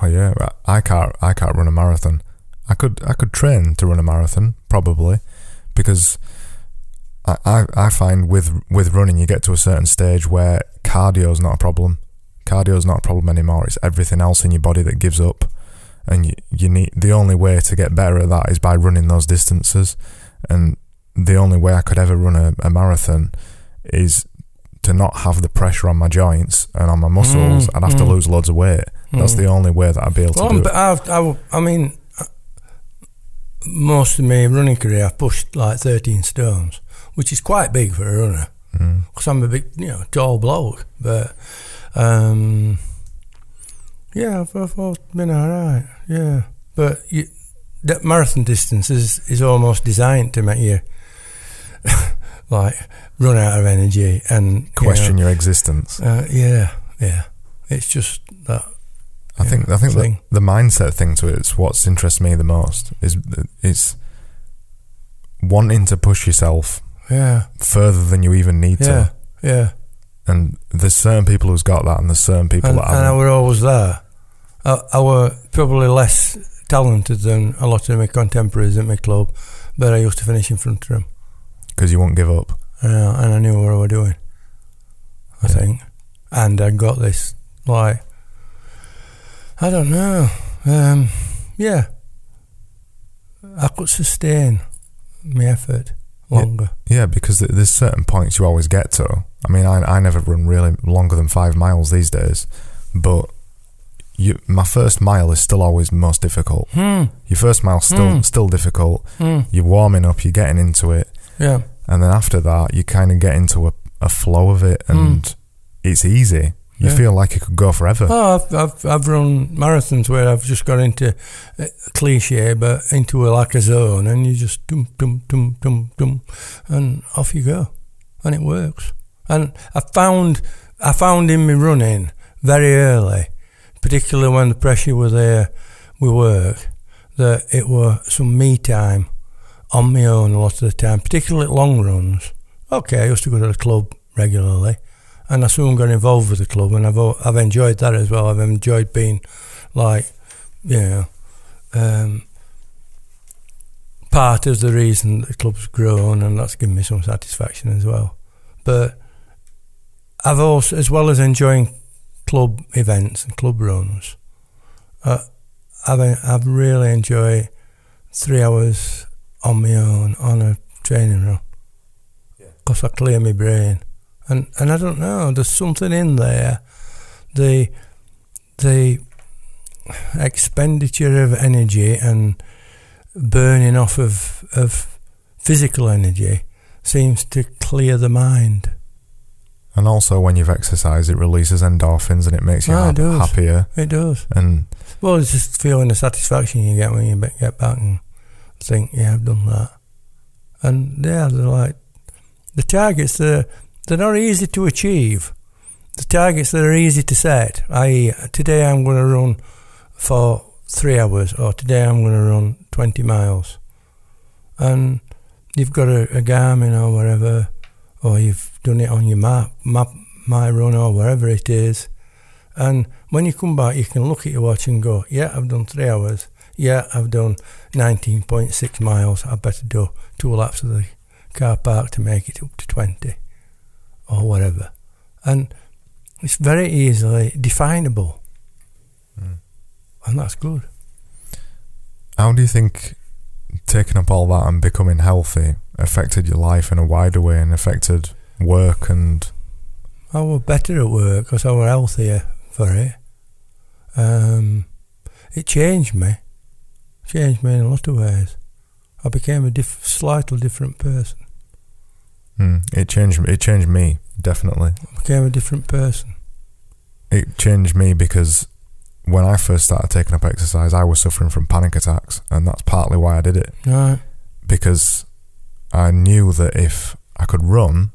Oh yeah. I can't. I can't run a marathon. I could. I could train to run a marathon probably, because I, I, I find with with running you get to a certain stage where cardio is not a problem. Cardio is not a problem anymore. It's everything else in your body that gives up, and you, you need the only way to get better at that is by running those distances. And the only way I could ever run a, a marathon is to not have the pressure on my joints and on my muscles. Mm, I'd have to mm. lose loads of weight. That's Mm. the only way that I'd be able to do but I've, I, I mean, most of my running career, I've pushed like 13 stones, which is quite big for a runner. Mm. because I'm a big, you know, tall bloke. But um, yeah, I've, I've been all right. Yeah, but you, that marathon distance is is almost designed to make you like run out of energy and you Question your existence. uh, yeah, yeah. It's just that. I think I think thing. the, the mindset thing to it is what's interests me the most is is wanting to push yourself Yeah, further than you even need yeah, to. yeah. And there's certain people who's got that, and there's certain people And, that and I haven't. were always there. I, I were probably less talented than a lot of my contemporaries at my club, but I used to finish in front of them. Because you won't give up. Yeah, and I knew what I was doing. I Yeah. think, and I got this like I don't know. Um, yeah, I could sustain my effort longer. Yeah, because th- there's certain points you always get to. I mean, I, I never run really longer than five miles these days, but you, my first mile is still always most difficult. Hmm. Your first mile's still Hmm. still difficult. Hmm. You're warming up, you're getting into it, Yeah. and then after that, you kind of get into a, a flow of it, and it's easy. You Hmm. Yeah. feel like it could go forever. Oh, I've, I've I've run marathons where I've just got into uh, cliche, but into a, like a zone, and you just dum dum dum dum dum, and off you go, and it works. And I found I found in me running very early, particularly when the pressure was there with work, that it were some me time on my own a lot of the time, particularly at long runs. Okay, I used to go to the club regularly, and I soon got involved with the club, and I've I've enjoyed that as well. I've enjoyed being like, you know, um, part of the reason the club's grown, and that's given me some satisfaction as well. But I've also, as well as enjoying club events and club runs, uh, I've I've really enjoyed three hours on my own on a training run because I clear my brain, and and I don't know. There's something in there, the the expenditure of energy and burning off of of physical energy seems to clear the mind. And also, when you've exercised, it releases endorphins and it makes you Ah, it happier. It does. And Well, it's just feeling the satisfaction you get when you get back and think, yeah, I've done that. And yeah, they're like the targets. They're they're not easy to achieve. The targets that are easy to set, i.e., today I'm going to run for three hours, or today I'm going to run twenty miles, and you've got a, a Garmin or whatever, or you've done it on your map, map, my run or wherever it is, and when you come back, you can look at your watch and go, yeah, I've done three hours. Yeah, I've done 19.6 miles. I better do two laps of the car park to make it up to 20 or whatever. And it's very easily definable. Mm. And that's good. how do you think taking up all that and becoming healthy affected your life in a wider way and affected work and I was better at work because I was healthier for it. Um, it changed me. Changed me in a lot of ways. I became a diff- slightly different person. Hmm, it changed it changed me definitely. I became a different person. It changed me because when I first started taking up exercise, I was suffering from panic attacks, and that's partly why I did it Right. because I knew that if I could run,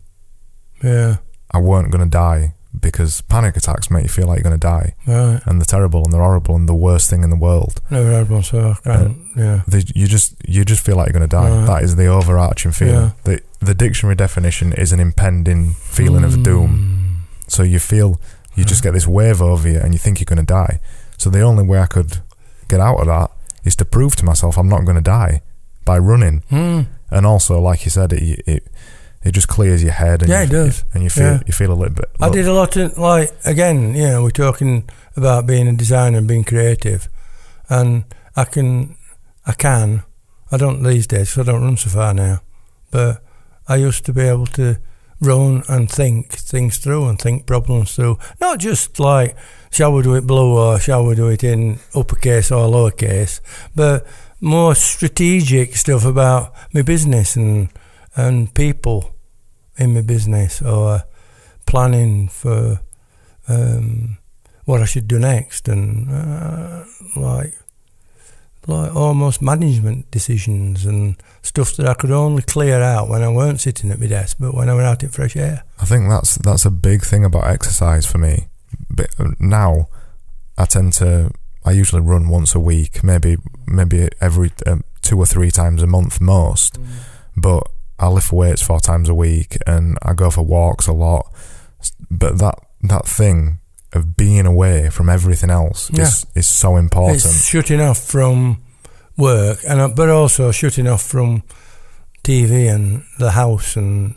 Yeah. I weren't going to die because panic attacks make you feel like you're going to die, Right. and they're terrible and they're horrible and the worst thing in the world. Never had one, so can't. yeah. They, you just you just feel like you're going to die. Right. That is the overarching feeling. Yeah. The the dictionary definition is an impending feeling of doom. Mm. So you feel you just get this wave over you and you think you're going to die. So the only way I could get out of that is to prove to myself I'm not going to die by running. Mm. And also, like you said, it it, it just clears your head. And Yeah, you, it does. And you feel Yeah. you feel a little bit. I did a lot of like again, you know, we're talking about being a designer and being creative, and I can, I can, I don't these days 'cause I don't run so far now, but I used to be able to run and think things through and think problems through, not just like shall we do it blue or shall we do it in uppercase or lowercase, but more strategic stuff about my business and and people in my business or planning for um, what I should do next and uh, like like almost management decisions and stuff that I could only clear out when I weren't sitting at my desk, but when I went out in fresh air. I think that's that's a big thing about exercise for me. But now, I tend to. I usually run once a week, maybe maybe every um, two or three times a month most. But I lift weights four times a week, and I go for walks a lot. But that that thing of being away from everything else is is so important. It's shutting off from work, and uh, but also shutting off from TV and the house and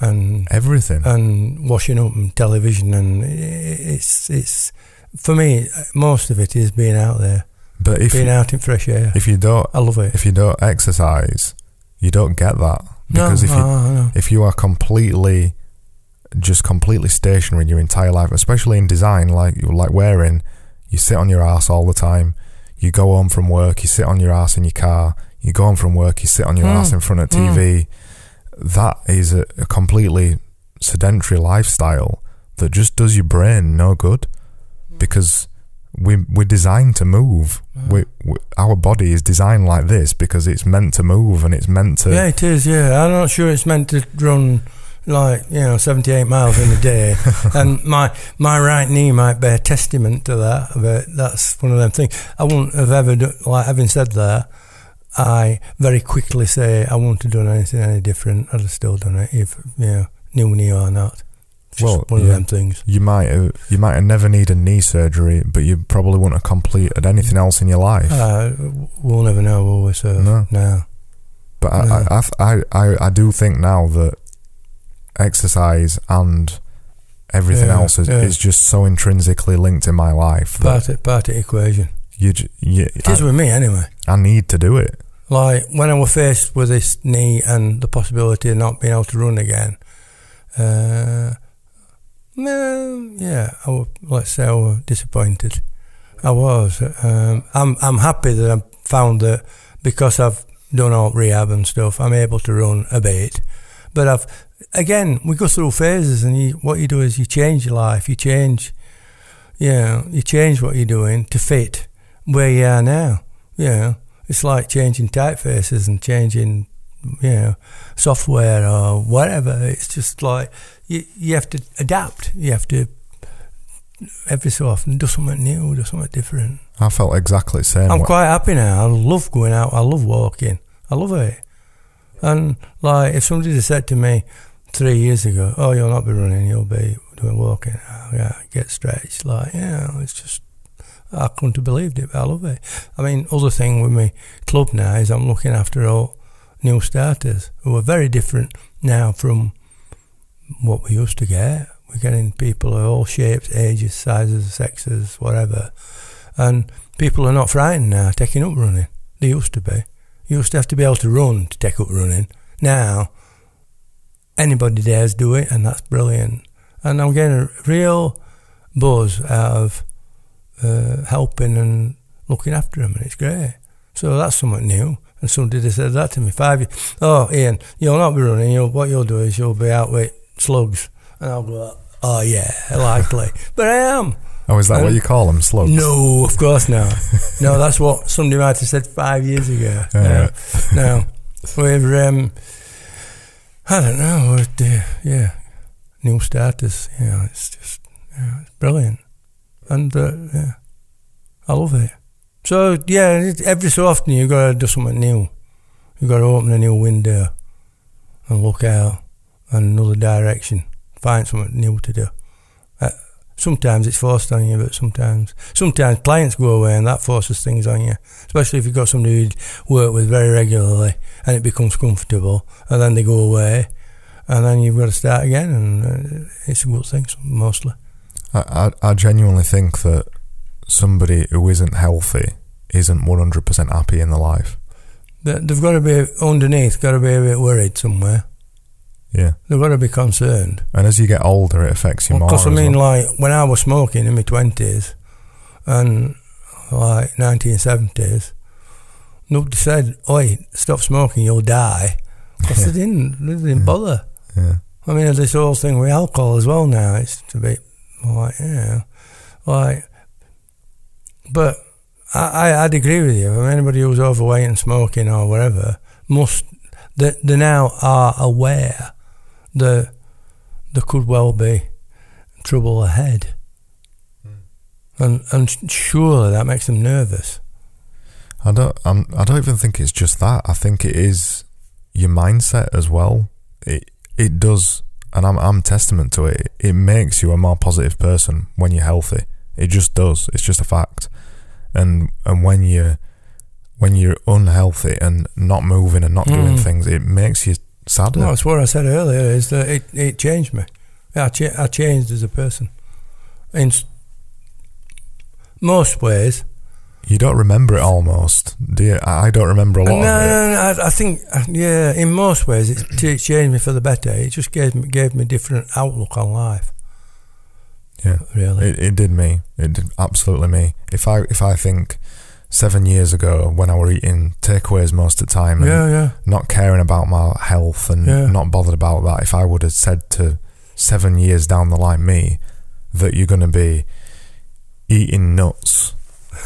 and everything. and washing up and television and it's it's for me most of it is being out there but if being you, out in fresh air if you don't I love it if you don't exercise, you don't get that because no, if you no, no. if you are completely just completely stationary in your entire life, especially in design, like like wearing, you sit on your ass all the time. You go home from work, you sit on your ass in your car. You go home from work, you sit on your Mm. ass in front of TV. That is a, a completely sedentary lifestyle that just does your brain no good because we we're designed to move. We, we our body is designed like this because it's meant to move and it's meant to. yeah it is yeah. I'm not sure it's meant to run like you know 78 miles in a day. And my my right knee might bear testament to that but that's one of them things. I wouldn't have ever done like having said that I very quickly say I wouldn't have done anything any different. I'd have still done it if you know new knee or not just Well, one yeah. of them things You might have, you might have never need a knee surgery, but you probably wouldn't have completed anything else in your life. uh, we'll never know will we so No. no but I, no. I, I, I, I do think now that exercise and everything Yeah, else is, yeah. is just so intrinsically linked in my life that part of, part of the equation you, you it is I, with me anyway I need to do it. Like when I was faced with this knee and the possibility of not being able to run again, uh, well, yeah, I was, let's say I was disappointed. I was. Um, I'm I'm happy that I found that because I've done all rehab and stuff, I'm able to run a bit. But I've again, we go through phases, and you, what you do is you change your life. You change, know, you change what you're doing to fit where you are now. Know, it's like changing typefaces and changing, you know, software or whatever. It's just like you you have to adapt. You have to every so often do something new, do something different. I felt exactly the same. I'm way. quite happy now. I love going out. I love walking. I love it. And like, if somebody had said to me three years ago, "Oh, you'll not be running, you'll be doing walking," oh, yeah, get stretched. Like, yeah, it's just I couldn't have believed it. But I love it. I mean, other thing with me club now is I'm looking after all new starters who are very different now from what we used to get. We're getting people of all shapes, ages, sizes, sexes, whatever. And people are not frightened now taking up running. They used to be. You used to have to be able to run to take up running. Now, anybody dares do it, and that's brilliant. And I'm getting a real buzz out of uh, helping and looking after them, and it's great. So that's something new. And somebody said that to me five years. Oh, Ian, you'll not be running. You'll, what you'll do is you'll be out with slugs. And I'll go, oh yeah, likely. but I am. Oh, is that Um, what you call them? Slugs? No, of course not. no, that's what somebody might have said five years ago. Yeah. No, no. we're um, I don't know. Uh, yeah, new starters. Yeah, it's just yeah, it's brilliant, and uh, yeah, I love it. So yeah, every so often you've got to do something new. You've got to open a new window and look out in another direction. Find something new to do. Uh, sometimes it's forced on you, but sometimes sometimes clients go away and that forces things on you. Especially if you've got somebody you work with very regularly and it becomes comfortable, and then they go away, and then you've got to start again, and uh, it's a good thing mostly. I, I, I genuinely think that somebody who isn't healthy isn't 100% happy in their life. They've got to be underneath, got to be a bit worried somewhere. Yeah. They've got to be concerned. And as you get older, it affects you more. Because I mean, well. like when I was smoking in my twenties and like nineteen seventies, nobody said, "Oi, stop smoking, you'll die." Because they didn't, they didn't bother. yeah. I mean, this whole thing with alcohol as well now, it's a bit like, yeah, like, but I, I, I'd agree with you. I mean, anybody who's overweight and smoking or whatever must, they, they now are aware that there could well be trouble ahead. And, and surely that makes them nervous. I don't. I'm, I don't even think it's just that. I think it is your mindset as well. It it does, and I'm I'm testament to it. It makes you a more positive person when you're healthy. It just does. It's just a fact. And and when you when you're unhealthy and not moving and not doing Mm. things, it makes you sadder. No, that's what I said earlier. Is that it? It changed me. I, cha- I changed as a person. In most ways. You don't remember it almost, do you? I don't remember a lot no, of it. no, no, I, I think, yeah, in most ways, it, it changed me for the better. It just gave me gave me a different outlook on life. Yeah. Really. It, it did me. It did absolutely me. If I if I think seven years ago when I were eating takeaways most of the time and yeah, yeah. not caring about my health and Yeah. not bothered about that, if I would have said to seven years down the line me that you're going to be eating nuts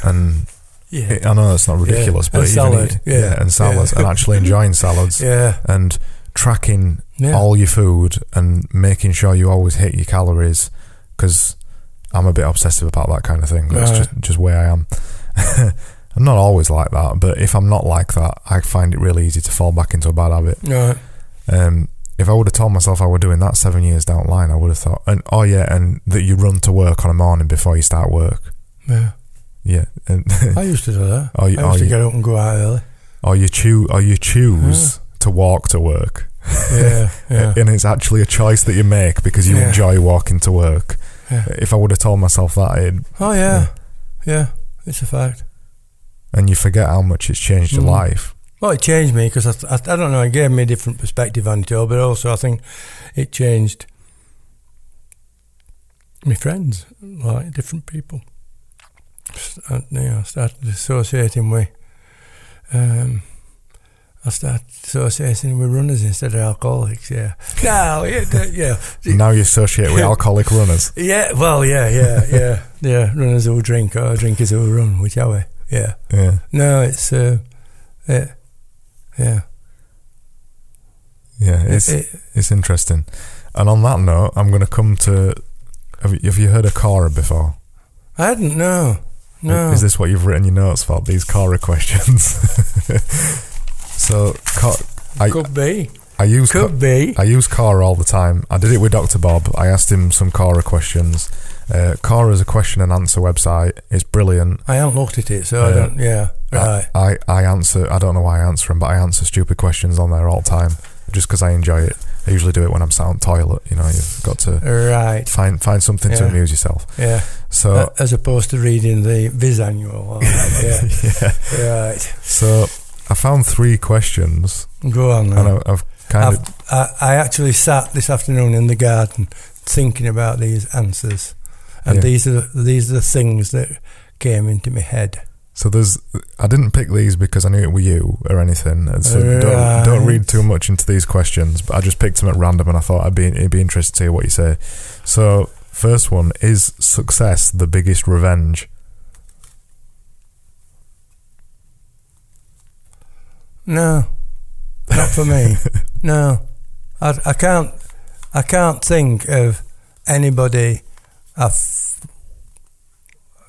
and Yeah. I know that's not ridiculous, And but even salad, eat- yeah. and salads Yeah. and actually enjoying salads yeah. and tracking Yeah. all your food and making sure you always hit your calories because I'm a bit obsessive about that kind of thing. That's Right. just just where I am. I'm not always like that, but if I'm not like that, I find it really easy to fall back into a bad habit. Right. Um, if I would have told myself I were doing that seven years down the line, I would have thought, and oh yeah, and that you run to work on a morning before you start work. Yeah. Yeah, and I used to do that. or you, I or used to you, get up and go out early. or you choose, or you choose to walk to work. Yeah. Yeah. and it's actually a choice that you make because you Yeah. enjoy walking to work. Yeah. If I would have told myself that, it, Oh yeah. Yeah. It's a fact. And you forget how much it's changed your Mm. life. Well, it changed me because I, I, I don't know. It gave me a different perspective on it all, but also I think it changed my friends, like different people. I, you know, started associating with um, I start associating with runners instead of alcoholics. Yeah. No, yeah, yeah. Now you associate with alcoholic runners. Yeah. Well, yeah, yeah, yeah, yeah. Runners who drink or drinkers who run, whichever. Yeah. Yeah. No, it's uh, yeah, yeah. Yeah, it's It- it's interesting. And on that note, I'm going to come to. Have you, have you heard of Quora before? I hadn't. No, no. Is this what you've written your notes for? These Quora questions. so, I Could be. I use Co- Could be. I use Quora all the time. I did it with Dr. Bob. I asked him some Quora questions. Uh, Quora is a question and answer website. It's brilliant. I haven't looked at it, so I don't. Yeah. Right. I, I answer. I don't know why I answer them, but I answer stupid questions on there all the time, just because I enjoy it. I usually do it when I'm sat on the toilet. You know, you've got to Right. find find something to amuse yourself. Yeah. So Uh, as opposed to reading the Viz annual. Yeah. yeah. right. So I found three questions, Go on. Then. and I, I've kind of I've, I, I actually sat this afternoon in the garden thinking about these answers, and Yeah. these are these are the things that came into my head. So there's, I didn't pick these because I knew it were you or anything. And so don't, don't read too much into these questions. But I just picked them at random, and I thought I'd be it'd be interesting to hear what you say. So first one is success the biggest revenge. No, not for me. no, I, I can't. I can't think of anybody. I've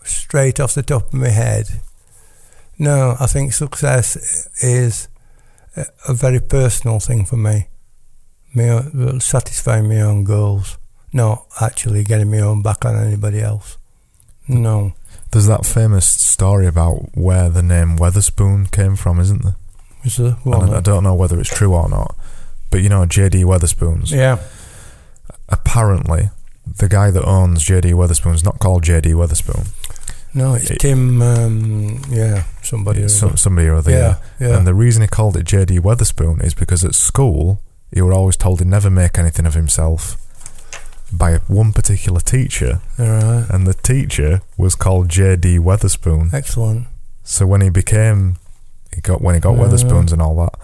straight off the top of my head. No, I think success is a, very personal thing for me. Me satisfying my own goals, not actually getting my own back on anybody else. No, There's that famous story about where the name Wetherspoon came from, isn't there? is there And I, I don't know whether it's true or not. But you know, JD Wetherspoons. yeah, Apparently, the guy that owns JD Wetherspoon's not called JD Wetherspoon. no, it's It- Tim. Um, yeah, somebody. Or some, other. somebody or other. yeah, yeah. And the reason he called it JD Wetherspoon is because at school he were always told he'd never make anything of himself by one particular teacher, All right. and the teacher was called JD Wetherspoon. Excellent. So when he became, he got when he got Yeah. Wetherspoons and all that,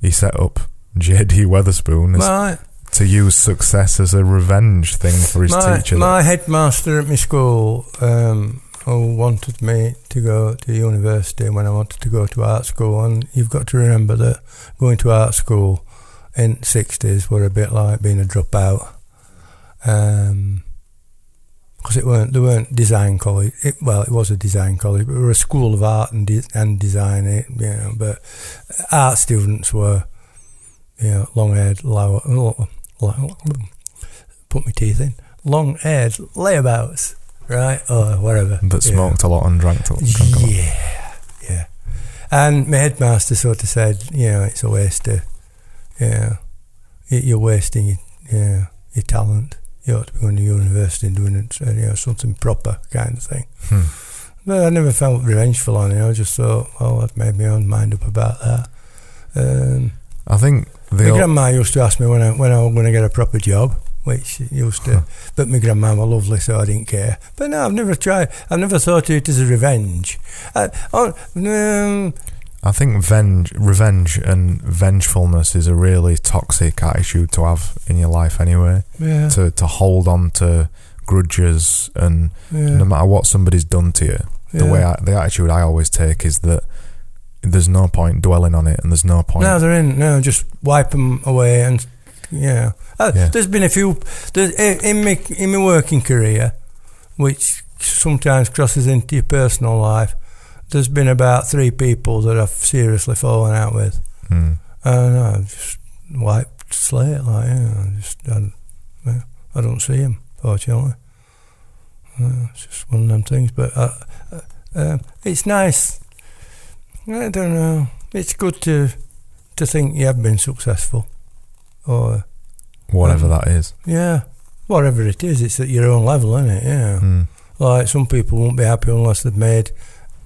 he set up JD Wetherspoon as, My, to use success as a revenge thing for his my, teacher. my headmaster at my school um, who wanted me to go to university when I wanted to go to art school. And you've got to remember that going to art school in the 60s were a bit like being a dropout. Um 'cause because it weren't they weren't design college. It, well, it was a design college, but we were a school of art and de- and design. It you know, but art students were you know long haired, low, put my teeth in, long haired layabouts, right, or whatever. that Yeah. smoked a lot and drank, to, drank a lot. Yeah, yeah. And my headmaster sort of said, you know, it's a waste of, you know, you're wasting your, you know, your talent. You ought to be going to university and doing it, you know, something proper kind of thing. Hmm. But I never felt revengeful on it. I just thought, well, I've made my own mind up about that. Um, I think my grandma used to ask me when I when I was going to get a proper job, which used to. But my grandma was lovely, so I didn't care. But no, I've never tried. I've never thought of it as a revenge. I, oh, um, I think venge, revenge and vengefulness is a really toxic attitude to have in your life anyway. yeah, To to hold on to grudges and yeah, no matter what somebody's done to you, the way I, the attitude I always take is that there's no point dwelling on it and there's no point. No, they're in. No, just wipe them away, and yeah. Uh, Yeah. There's been a few in my in my working career, which sometimes crosses into your personal life. There's been about three people that I've seriously fallen out with. Hmm. And I just wiped slate like yeah, I just I, I don't see him fortunately. Uh, it's just one of them things. But uh, uh, um, it's nice. I don't know. It's good to to think you have been successful, or Whatever Um, that is. yeah, whatever it is. It's at your own level, isn't it? Yeah. Hmm. Like some people won't be happy unless they've made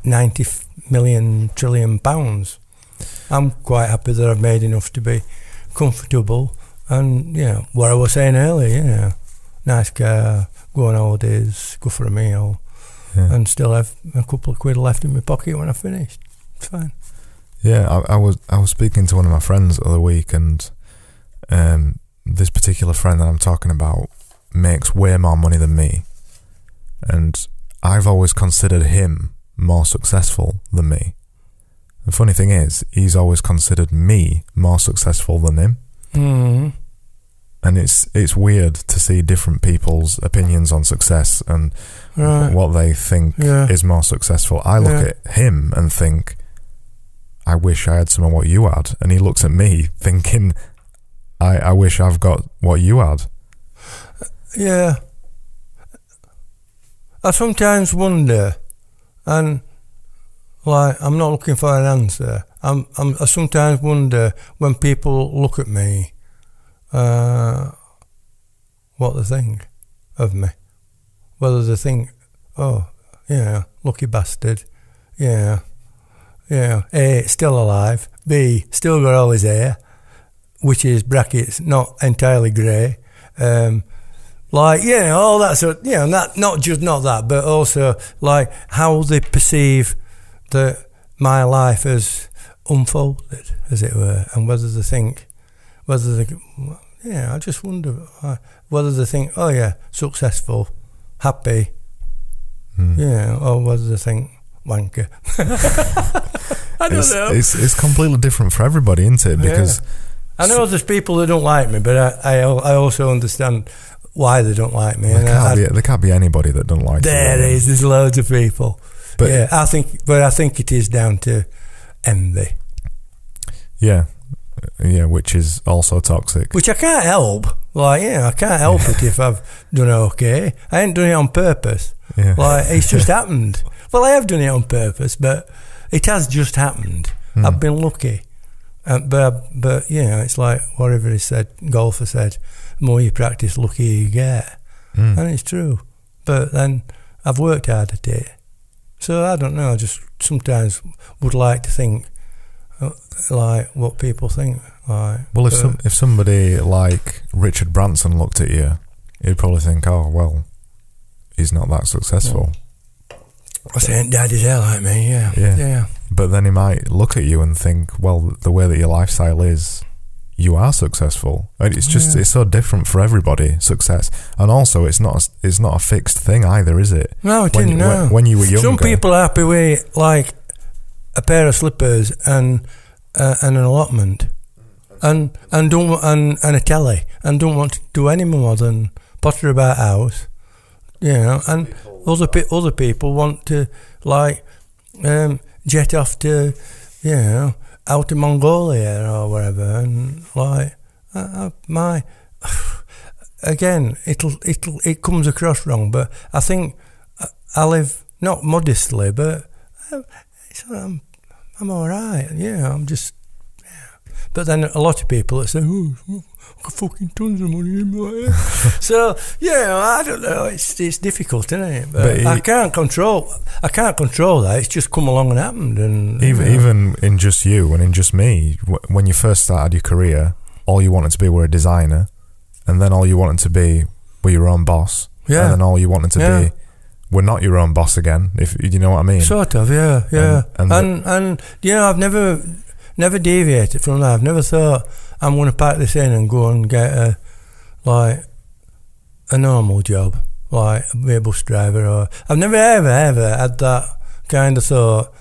ninety million trillion trillion pounds. I'm quite happy that I've made enough to be comfortable and you know what I was saying earlier. You know, nice car, go on holidays, go for a meal, Yeah. and still have a couple of quid left in my pocket when I finished. Fine. Yeah, I, I was I was speaking to one of my friends the other week, and um, this particular friend that I'm talking about makes way more money than me, and I've always considered him more successful than me. The funny thing is, he's always considered me more successful than him, Mm. and it's it's weird to see different people's opinions on success and Right. what they think Yeah. is more successful. I look Yeah. at him and think, I wish I had some of what you had. And he looks at me thinking, I, I wish I've got what you had. Yeah. I sometimes wonder, and like I'm not looking for an answer. I'm, I'm I sometimes wonder when people look at me, uh, what they think of me. Whether they think, oh, yeah, lucky bastard, yeah, yeah. A, still alive. B, still got all his hair, which is brackets, not entirely grey. Um, like you know all that sort you know not not just not that but also like how they perceive that my life has unfolded as it were and whether they think whether they yeah I just wonder uh, whether they think oh yeah successful happy Hmm. yeah or whether they think wanker I don't It's, know it's, it's completely different for everybody, isn't it? Because I know there's people that don't like me but I, I, I also understand why they don't like me there, can't I- be, there can't be anybody that don't like There you. is. There's loads of people. But yeah, I think, but I think it is down to envy, yeah, yeah, which is also toxic. which I can't help. Like, yeah, I can't help it if I've done okay. I ain't done it on purpose. Yeah. Like, it's just happened. Well, I have done it on purpose, but it has just happened. Hmm. I've been lucky. Uh, but, but, you know, it's like whatever he said, golfer said, the more you practice, luckier you get. Mm. And it's true. But then I've worked hard at it. So I don't know, I just sometimes would like to think uh, like what people think. Like, Well, if some, if somebody like Richard Branson looked at you, he'd probably think, "Oh, well, he's not that successful." I say, ain't daddy's hair like me, yeah. Yeah. Yeah. But then he might look at you and think, "Well, the way that your lifestyle is, you are successful." And it's just Yeah. it's so different for everybody. Success, and also it's not it's not a fixed thing either, is it? No, I When, didn't know. when, when you were younger, Some people are happy with like a pair of slippers and uh, and an allotment, and and don't and and a telly, and don't want to do any more than potter about house, you know. And other pe- other people want to like um, jet off to, you know, out to Mongolia or wherever, and like uh, my. Again, it'll it'll it comes across wrong, but I think I- live not modestly, but uh, I'm I'm all right. Yeah, I'm just. But then a lot of people that say, "Oh, I've got fucking tons of money in my head." so yeah, I don't know. It's it's difficult, isn't it? But, But I can't control. I can't control that. It's just come along and happened, and even you know. even in just you and in just me, when you first started your career, all you wanted to be were a designer, and then all you wanted to be were your own boss, yeah, and then all you wanted to Yeah. be were not your own boss again. If you know what I mean. Sort of, yeah, yeah. And- And and and, you know, I've never never deviated from that. I've never thought I'm going to pack this in and go and get a like a normal job, like be a bus driver. Or I've never ever ever had that kind of thought.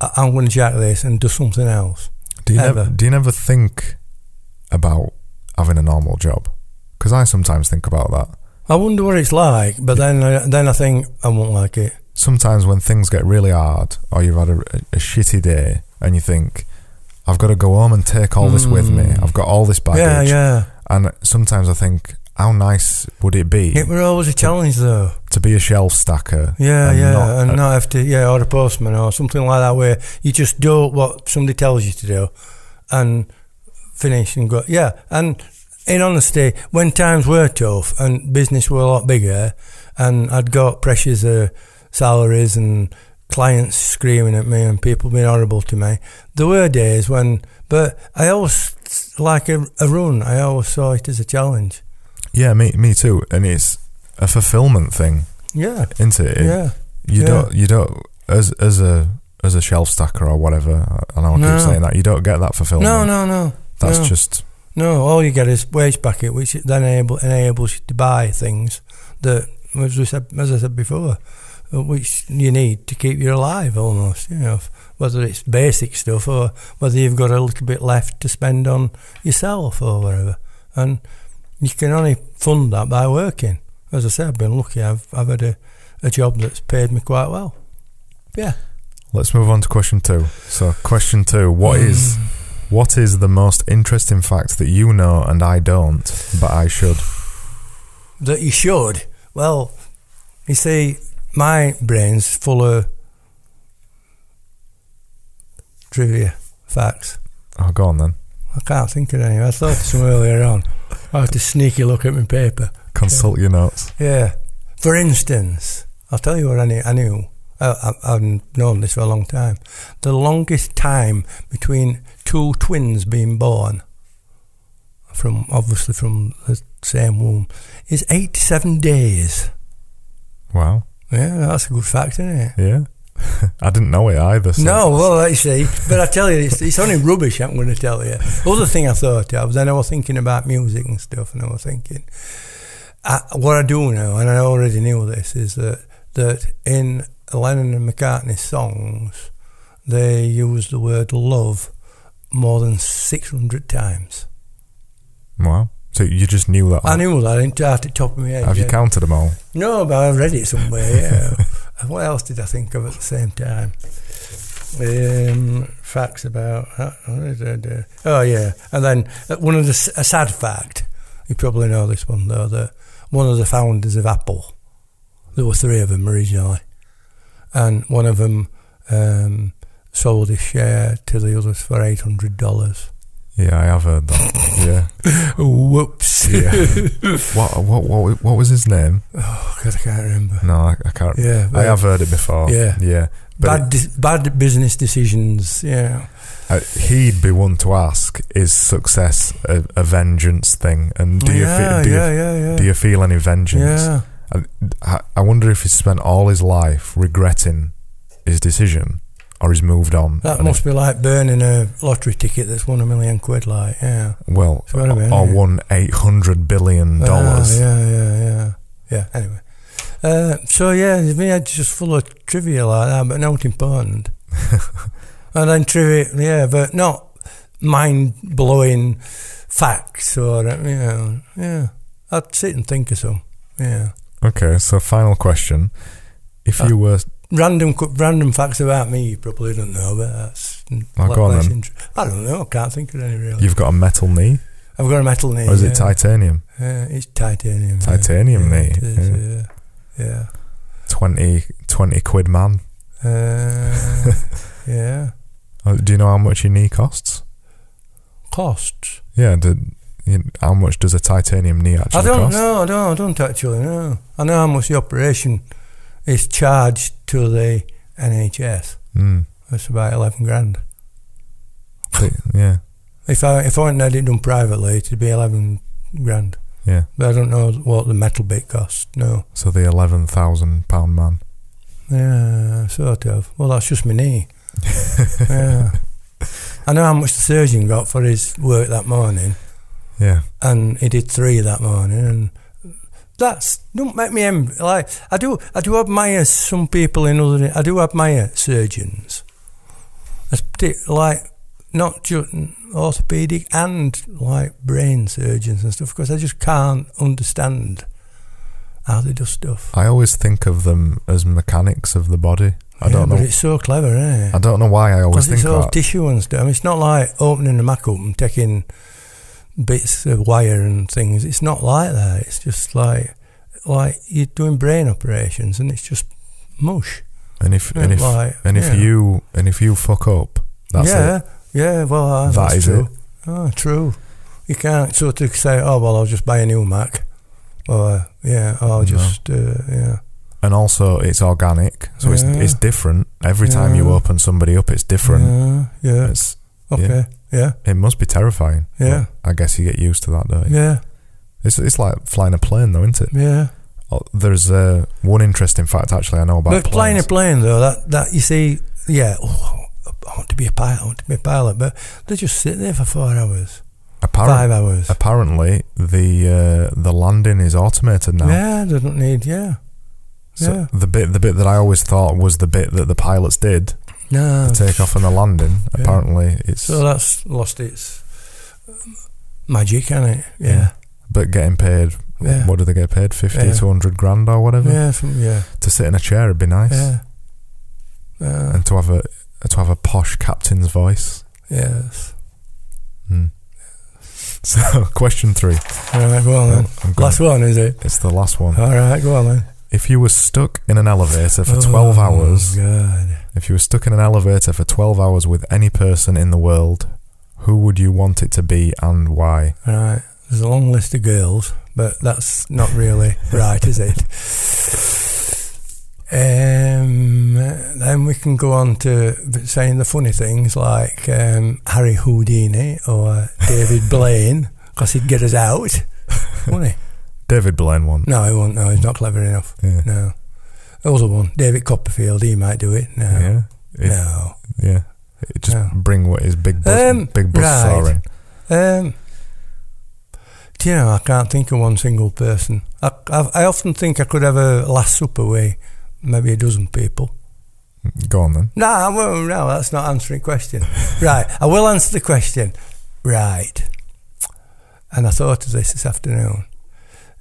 "I- I'm going to jack this and do something else. do you ever. never do you never think about having a normal job? Because I sometimes think about that. I wonder what it's like, but then I, then I think I won't like it. Sometimes when things get really hard, or you've had a, a shitty day, and you think, "I've got to go home and take all this with me. Mm. I've got all this baggage." Yeah, yeah. And sometimes I think, how nice would it be It were always a challenge, though. to be a shelf stacker? Yeah, and yeah, not- and not have to, yeah, or a postman or something like that, where you just do what somebody tells you to do, and finish and go. Yeah, and in honesty, when times were tough and business were a lot bigger, and I'd got pressures of salaries and clients screaming at me and people being horrible to me, there were days when. But I always like a, a run. I always saw it as a challenge. Yeah, me, me too. And it's a fulfillment thing, Yeah, isn't it? It- yeah, You yeah. don't, you don't, as as a as a shelf stacker or whatever. I know I No. keep saying that. You don't get that fulfillment. No, no, no. That's no. just No, all you get is wage packet, which then enable, enables you to buy things that, as, we said, as I said before, which you need to keep you alive almost, you know, whether it's basic stuff or whether you've got a little bit left to spend on yourself or whatever. And you can only fund that by working. As I said, I've been lucky. I've, I've had a, a job that's paid me quite well. Yeah. Let's move on to question two. So, question two: What Mm. is what is the most interesting fact that you know and I don't, but I should? that you should. Well, you see, my brain's full of trivia facts. Oh, go on then. I can't think of any. I thought of some earlier on. I had to sneaky look at my paper. Consult your notes. Yeah. For instance, I'll tell you what I knew. I knew. I, I, I've known this for a long time. The longest time between two twins being born, from obviously from the same womb, is 87 days. Wow. Yeah, that's a good fact, isn't it? Yeah. I didn't know it either. So. No, well, you see, but I tell you, it's, it's only rubbish. I'm going to tell you. Other thing I thought of, then I was thinking about music and stuff, and I was thinking, I, what I do know, and I already knew this, is that that in Lennon and McCartney's songs, they use the word love more than 600 times. Wow. So you just knew that. I knew that, I didn't at the top of my head. Have you counted them all? No, but I read it somewhere. Yeah. what else did I think of at the same time? Um, facts about. what is it, uh, Oh yeah, and then uh, one of the a sad fact. You probably know this one though. That one of the founders of Apple. There were three of them originally, and one of them um, sold his share to the others for eight hundred dollars. Yeah, I have heard that. yeah. Whoops! Yeah. What, what what what was his name? oh God, I can't remember. No, I, I can't. Yeah, I have heard it before. Yeah. Yeah. Bad, dis- bad business decisions. Yeah. uh, he'd be one to ask: Is success a, a vengeance thing? And do you yeah, fe- do yeah, you yeah, yeah. do you feel any vengeance? Yeah. I, I wonder if he's spent all his life regretting his decision, or he's moved on. That must be like burning a lottery ticket that's won a million quid, like, yeah. well, I mean, or yeah. won eight hundred billion dollars. Ah, yeah, yeah, yeah. Yeah, anyway. Uh, so, yeah, my head's just full of trivia like that, but not important. and then trivia, yeah, but not mind blowing facts or, uh, you know, yeah. I'd sit and think of some, yeah. Okay, so final question: If Uh, you were Random random facts about me you probably don't know, but that's. Oh, go on then. I don't know, I can't think of any really. you've got a metal knee, I've got a metal knee. or is it yeah. titanium? Uh, it's titanium. Titanium yeah, knee, is, yeah. 20, 20 quid, man. Yeah. Uh, yeah. Uh, Do you know how much your knee costs? Costs. Yeah, you, how much does a titanium knee actually cost? I don't cost? know. I don't. I don't actually know. I know how much the operation is charged to the NHS. Mm. It's about eleven grand. But, yeah, If I if I went and had it done privately, it'd be eleven grand. yeah. But I don't know what the metal bit costs. No. So the eleven thousand pound man. Yeah, sort of. Well, that's just my knee. yeah. I know how much the surgeon got for his work that morning. Yeah, and he did three that morning, and that's don't make me em- like I do. I do admire some people in other. I do admire surgeons, like not just orthopedic and like brain surgeons and stuff, because I just can't understand how they do stuff. I always think of them as mechanics of the body. I Yeah, don't but know. it's so clever, isn't? I don't know why I always think it's all that. tissue and stuff. I mean, it's not like opening a Mac up and taking bits of wire and things. It's not like that. It's just like like you're doing brain operations and it's just mush. and if and if like, and if yeah. you and if you fuck up, that's yeah, it. yeah. Well, uh, That that's is true. it. Oh, true. You can't sort of say, "Oh, well, I'll just buy a new Mac," or yeah, I'll No. just uh, yeah. And also, it's organic, so it's Yeah. it's different every time you open somebody up. It's different. Yeah, yeah. It's Okay. Yeah. it must be terrifying. Yeah. I guess you get used to that, don't you? Yeah. It's it's like flying a plane, though, isn't it? Yeah. Oh, There's uh, one interesting fact actually I know about But flying a plane though, that that you see, yeah, oh, I want to be a pilot. I want to be a pilot, but they just sit there for four hours, Apparent- five hours. apparently, the uh, the landing is automated now. Yeah, they don't need. Yeah, So yeah. the bit the bit that I always thought was the bit that the pilots did, No, the takeoff and the landing. Yeah. Apparently, it's So that's lost its magic, hasn't it? Yeah. Yeah, but getting paid. Yeah. What do they get paid? Fifty to hundred grand or whatever. yeah, some, yeah, To sit in a chair would be nice, yeah. Uh, and to have a to have a posh captain's voice. yes. Hmm. So, question three. All right, go on then. I'm going- Last one, is it? It's the last one. All right, go on then. If you were stuck in an elevator for 12 Oh, hours, God. If you were stuck in an elevator for 12 hours with any person in the world, who would you want it to be and why? Right. There's a long list of girls, but that's not really right, is it? Um, then we can go on to saying the funny things like um, Harry Houdini or David Blaine, because he'd get us out, wouldn't he? David Blaine one. No, he won't. No, he's not clever enough. Yeah. No. Other one, David Copperfield, he might do it. No. Yeah. It- No. Yeah. It just No. bring what his big bus, Um, big bus right. Um, do you know, I can't think of one single person. I, I, I often think I could have a Last Supper with maybe a dozen people. Go on then. No, I won't, no, that's not answering the question. right, I will answer the question. Right. And I thought of this this afternoon.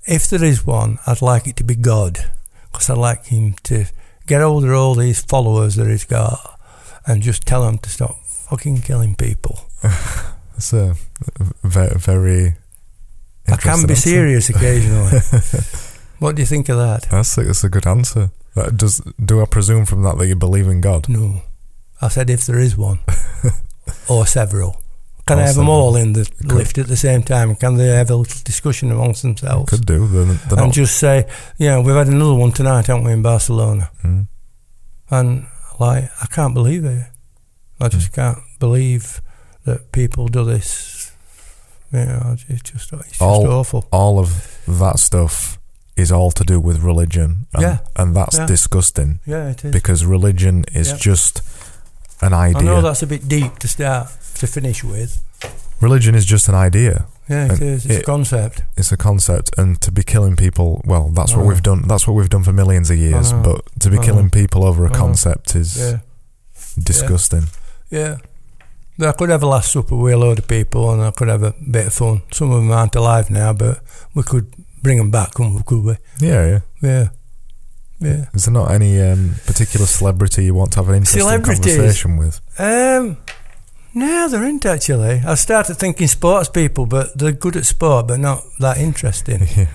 If there is one, I'd like it to be God, because I'd like him to get hold of all these followers that he's got and just tell them to stop fucking killing people. It's a very, very I can be answer. serious occasionally. what do you think of that? That's a, that's a good answer. Does do I presume from that that you believe in God? No. I said if there is one. or several. Can I have them all in the could. lift at the same time? Can they have a little discussion amongst themselves? Could do. They're, they're and not. just say, yeah, we've had another one tonight, haven't we, in Barcelona? Hmm. And, like, I can't believe it. I just Hmm. can't believe that people do this. You know, it's just, it's just All- awful. all of that stuff is all to do with religion. And, Yeah. And that's Yeah. disgusting Yeah, it is. because religion is Yeah. just an idea. I know that's a bit deep to start, to finish with. religion is just an idea. Yeah, it is. It's it- a concept. It's a concept, and to be killing people, well, that's what we've done. That's what we've done for millions of years. know. But to be I killing people over a concept is Yeah. disgusting. Yeah. But I could have a last supper with a load of people and I could have a bit of fun. Some of them aren't alive now, but we could bring them back, couldn't we? Could we? Yeah, yeah. Yeah. Yeah. Is there not any um, particular celebrity you want to have an interesting Celebrities? conversation with? Um, no, there isn't actually. I started thinking sports people, but they're good at sport, but not that interesting. Yeah.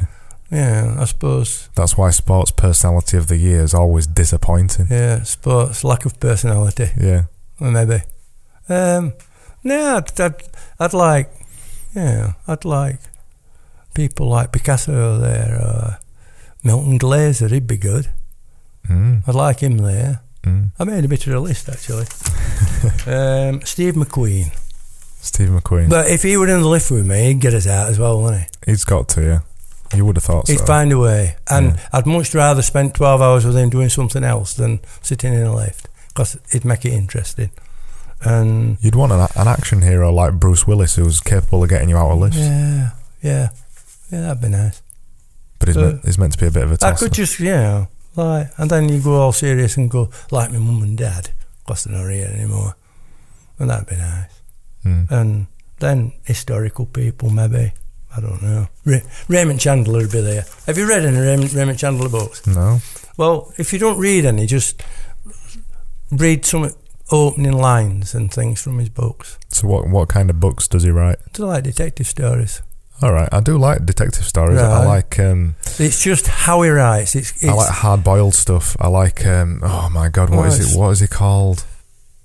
Yeah, I suppose. That's why sports personality of the year is always disappointing. Yeah, sports, lack of personality, Yeah. maybe. Um, no, I'd, I'd, I'd like, yeah, I'd like people like Picasso there, or Milton Glaser, he'd be good. Mm, I'd like him there. Mm. I made a bit of a list actually. um, Steve McQueen. Steve McQueen. But if he were in the lift with me, he'd get us out as well, wouldn't he? He's got to, yeah. You would have thought so. He'd so. find a way. And Yeah. I'd much rather spend 12 hours with him doing something else than sitting in a lift because it'd make it interesting. And You'd want an, an action hero like Bruce Willis who's capable of getting you out of lifts. yeah, yeah, yeah, that'd be nice. But he's, meant, he's meant to be a bit of a I tosser. could just, you know, like, and then you go all serious and go, like my mum and dad, because they're not here anymore. And that'd be nice. Mm. And then historical people, maybe. I don't know. Ray- Raymond Chandler would be there. Have you read any Raymond, Raymond Chandler books? No? Well, if you don't read any, just read some opening lines and things from his books. So what what kind of books does he write? They're like detective stories. All right, I do like detective stories. I like um, It's just how he writes. It's, it's I like hard boiled stuff. I like um, oh my god, what Oh, is it? What is he called?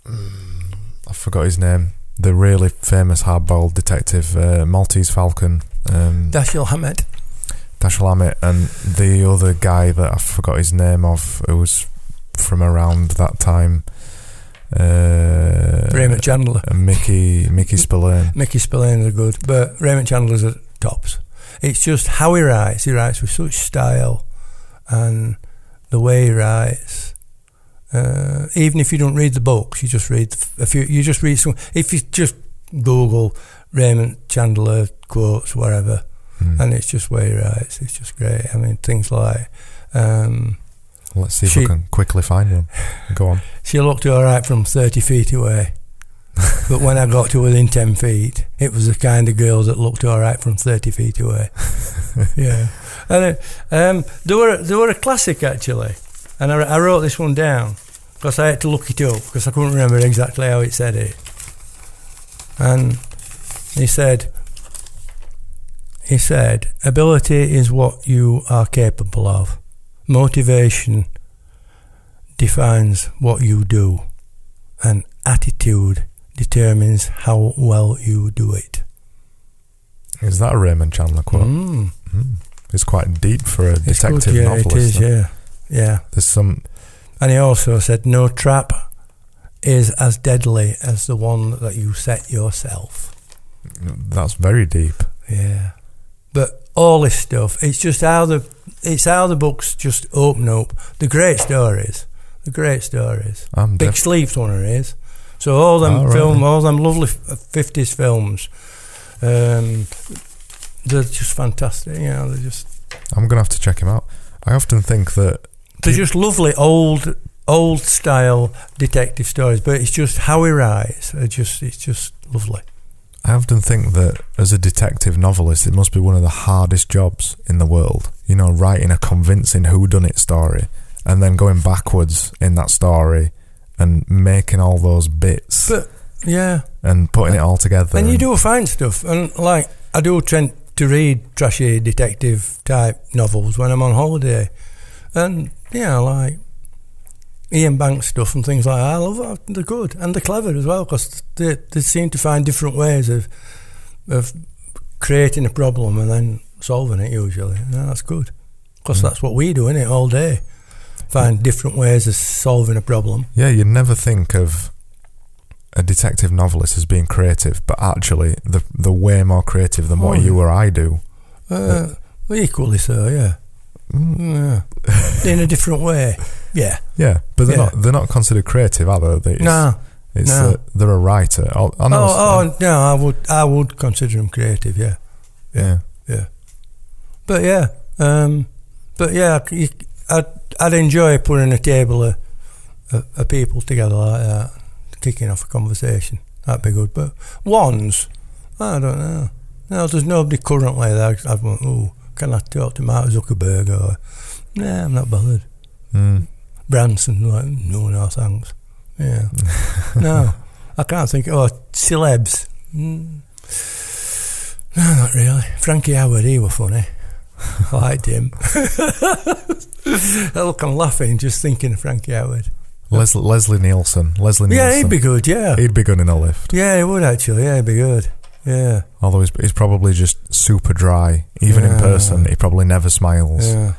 Mm, I forgot his name. The really famous hard boiled detective, uh, Maltese Falcon, um, Dashiell Hammett. Dashiell Hammett, and the other guy that I forgot his name of, who was from around that time. Uh, Raymond Chandler. Mickey Mickey Spillane. Mickey Spillane's are good, but Raymond Chandler's are tops. It's just how he writes. He writes with such style, and the way he writes, Uh, even if you don't read the books, you just read a few. You just read some. If you just Google Raymond Chandler quotes, whatever, Mm. and it's just where he writes. It's just great. I mean, things like. Um, Let's see if She- we can quickly find one. Go on. She looked all right from 30 feet away. but when I got to within 10 feet, it was the kind of girl that looked all right from 30 feet away. yeah. And uh, um, there, were, there were a classic, actually. And I, I wrote this one down because I had to look it up because I couldn't remember exactly how it said it. And he said, he said, ability is what you are capable of. Motivation defines what you do, and attitude determines how well you do it. Is that a Raymond Chandler quote? Mm. Mm. It's quite deep for a detective good, yeah, novelist. it is, though. yeah, yeah. There's some. And he also said, "No trap is as deadly as the one that you set yourself." That's very deep. Yeah, but all this stuff, it's just how the it's how the books just open up the great stories, the great stories. I'm Big def- Sleep's one of his. So all them Oh, film, all them lovely fifties films, um, they're just fantastic. You know, they're just I'm gonna have to check him out. I often think that they're just lovely old old style detective stories. But it's just how he writes. It's just it's just lovely. I often think that as a detective novelist, it must be one of the hardest jobs in the world. You know, writing a convincing whodunit story and then going backwards in that story and making all those bits But yeah, and putting it all together. and you do find stuff. And like I do tend to read trashy detective type novels when I'm on holiday, and yeah, like Ian Banks stuff and things like that. I love that. They're good and they're clever as well because they, they seem to find different ways of of creating a problem and then solving it. Usually, yeah, that's good because Mm. that's what we do, innit, all day. Find different ways of solving a problem. Yeah, you never think of a detective novelist as being creative, but actually, they're, they're way more creative than what Oh, you or I do. Uh, equally so, yeah. Mm, yeah. In a different way, yeah. Yeah, but they're Yeah. not they're not considered creative, are they? It's, No, it's no. they're a writer. Oh, I know. oh, oh, no, I would, I would consider them creative, Yeah, yeah. yeah. But yeah, um, but yeah, you, I'd, I'd enjoy putting a table of, of, of people together like that, kicking off a conversation. That'd be good. But ones, I don't know. No, there's nobody currently that I've went, oh, can I talk to Mark Zuckerberg or, nah, I'm not bothered. Mm. Branson, like, no, no, thanks. Yeah. no, I can't think. Oh, celebs. Mm. No, not really. Frankie Howerd, he were funny. I liked him. Uh, look, I'm laughing just thinking of Frankie Howerd. Leslie, Leslie Nielsen. Leslie Nielsen. Yeah, he'd be good, yeah. He'd be good in a lift. Yeah, he would actually. Yeah, he'd be good. Yeah. Although he's, he's probably just super dry. Even in person, he probably never smiles. Yeah.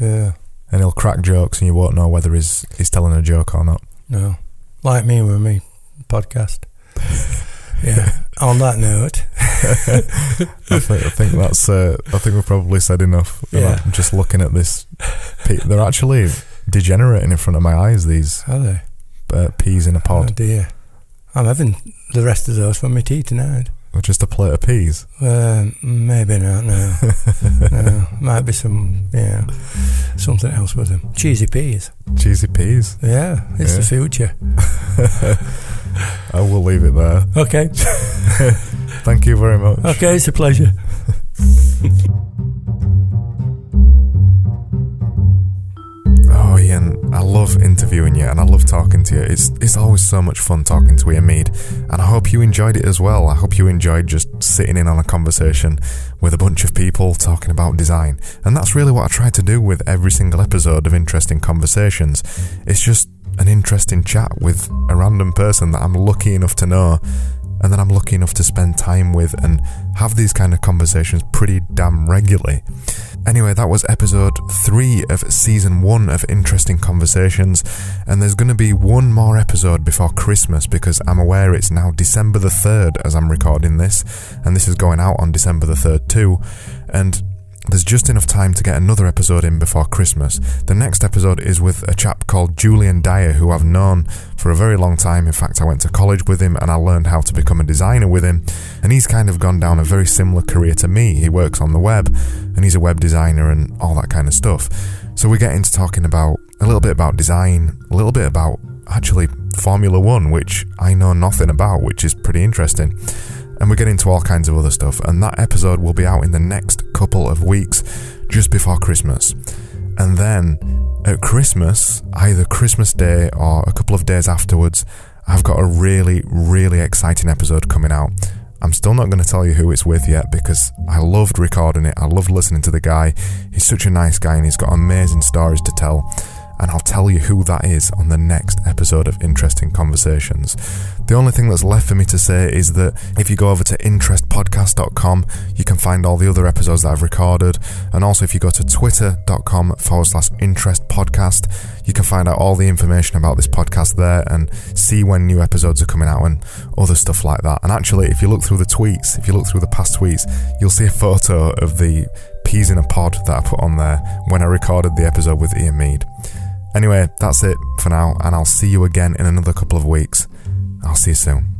Yeah. And he'll crack jokes and you won't know whether he's, he's telling a joke or not. No. Like me with me podcast. Yeah. On that note, I, think, I think that's. Uh, I think we've probably said enough. Yeah. just looking at this, pe- they're actually degenerating in front of my eyes. These are they? uh, peas in a pod. Oh dear. I'm having the rest of those for my tea tonight. Or just a plate of peas. Um, maybe not. No, no. Might be some, yeah, something else with them. Cheesy peas. Cheesy peas. Yeah, it's the future. I will leave it there. Okay, Thank you very much. okay, it's a pleasure. I love interviewing you and I love talking to you. It's it's always so much fun talking to Ian Mead, and I hope you enjoyed it as well. I hope you enjoyed just sitting in on a conversation with a bunch of people talking about design. And that's really what I try to do with every single episode of Interesting Conversations. It's just an interesting chat with a random person that I'm lucky enough to know and that I'm lucky enough to spend time with and have these kind of conversations pretty damn regularly. Anyway, that was episode three of season one of Interesting Conversations, and there's going to be one more episode before Christmas because I'm aware it's now December the 3rd as I'm recording this, and this is going out on December the 3rd too. And there's just enough time to get another episode in before Christmas. The next episode is with a chap called Julian Dyer, who I've known for a very long time. In fact, I went to college with him and I learned how to become a designer with him. And he's kind of gone down a very similar career to me. He works on the web and he's a web designer and all that kind of stuff. So we get into talking about a little bit about design, a little bit about actually Formula One, which I know nothing about, which is pretty interesting and we get into all kinds of other stuff. And that episode will be out in the next couple of weeks, just before Christmas. And then at Christmas, either Christmas Day or a couple of days afterwards, I've got a really, really exciting episode coming out. I'm still not going to tell you who it's with yet because I loved recording it. I loved listening to the guy. He's such a nice guy and he's got amazing stories to tell and I'll tell you who that is on the next episode of Interesting Conversations. The only thing that's left for me to say is that if you go over to interestpodcast.com, you can find all the other episodes that I've recorded, and also if you go to twitter.com forward slash interestpodcast, you can find out all the information about this podcast there and see when new episodes are coming out and other stuff like that. And actually, if you look through the tweets, if you look through the past tweets, you'll see a photo of the peas in a pod that I put on there when I recorded the episode with Ian Mead. Anyway, that's it for now, and I'll see you again in another couple of weeks. I'll see you soon.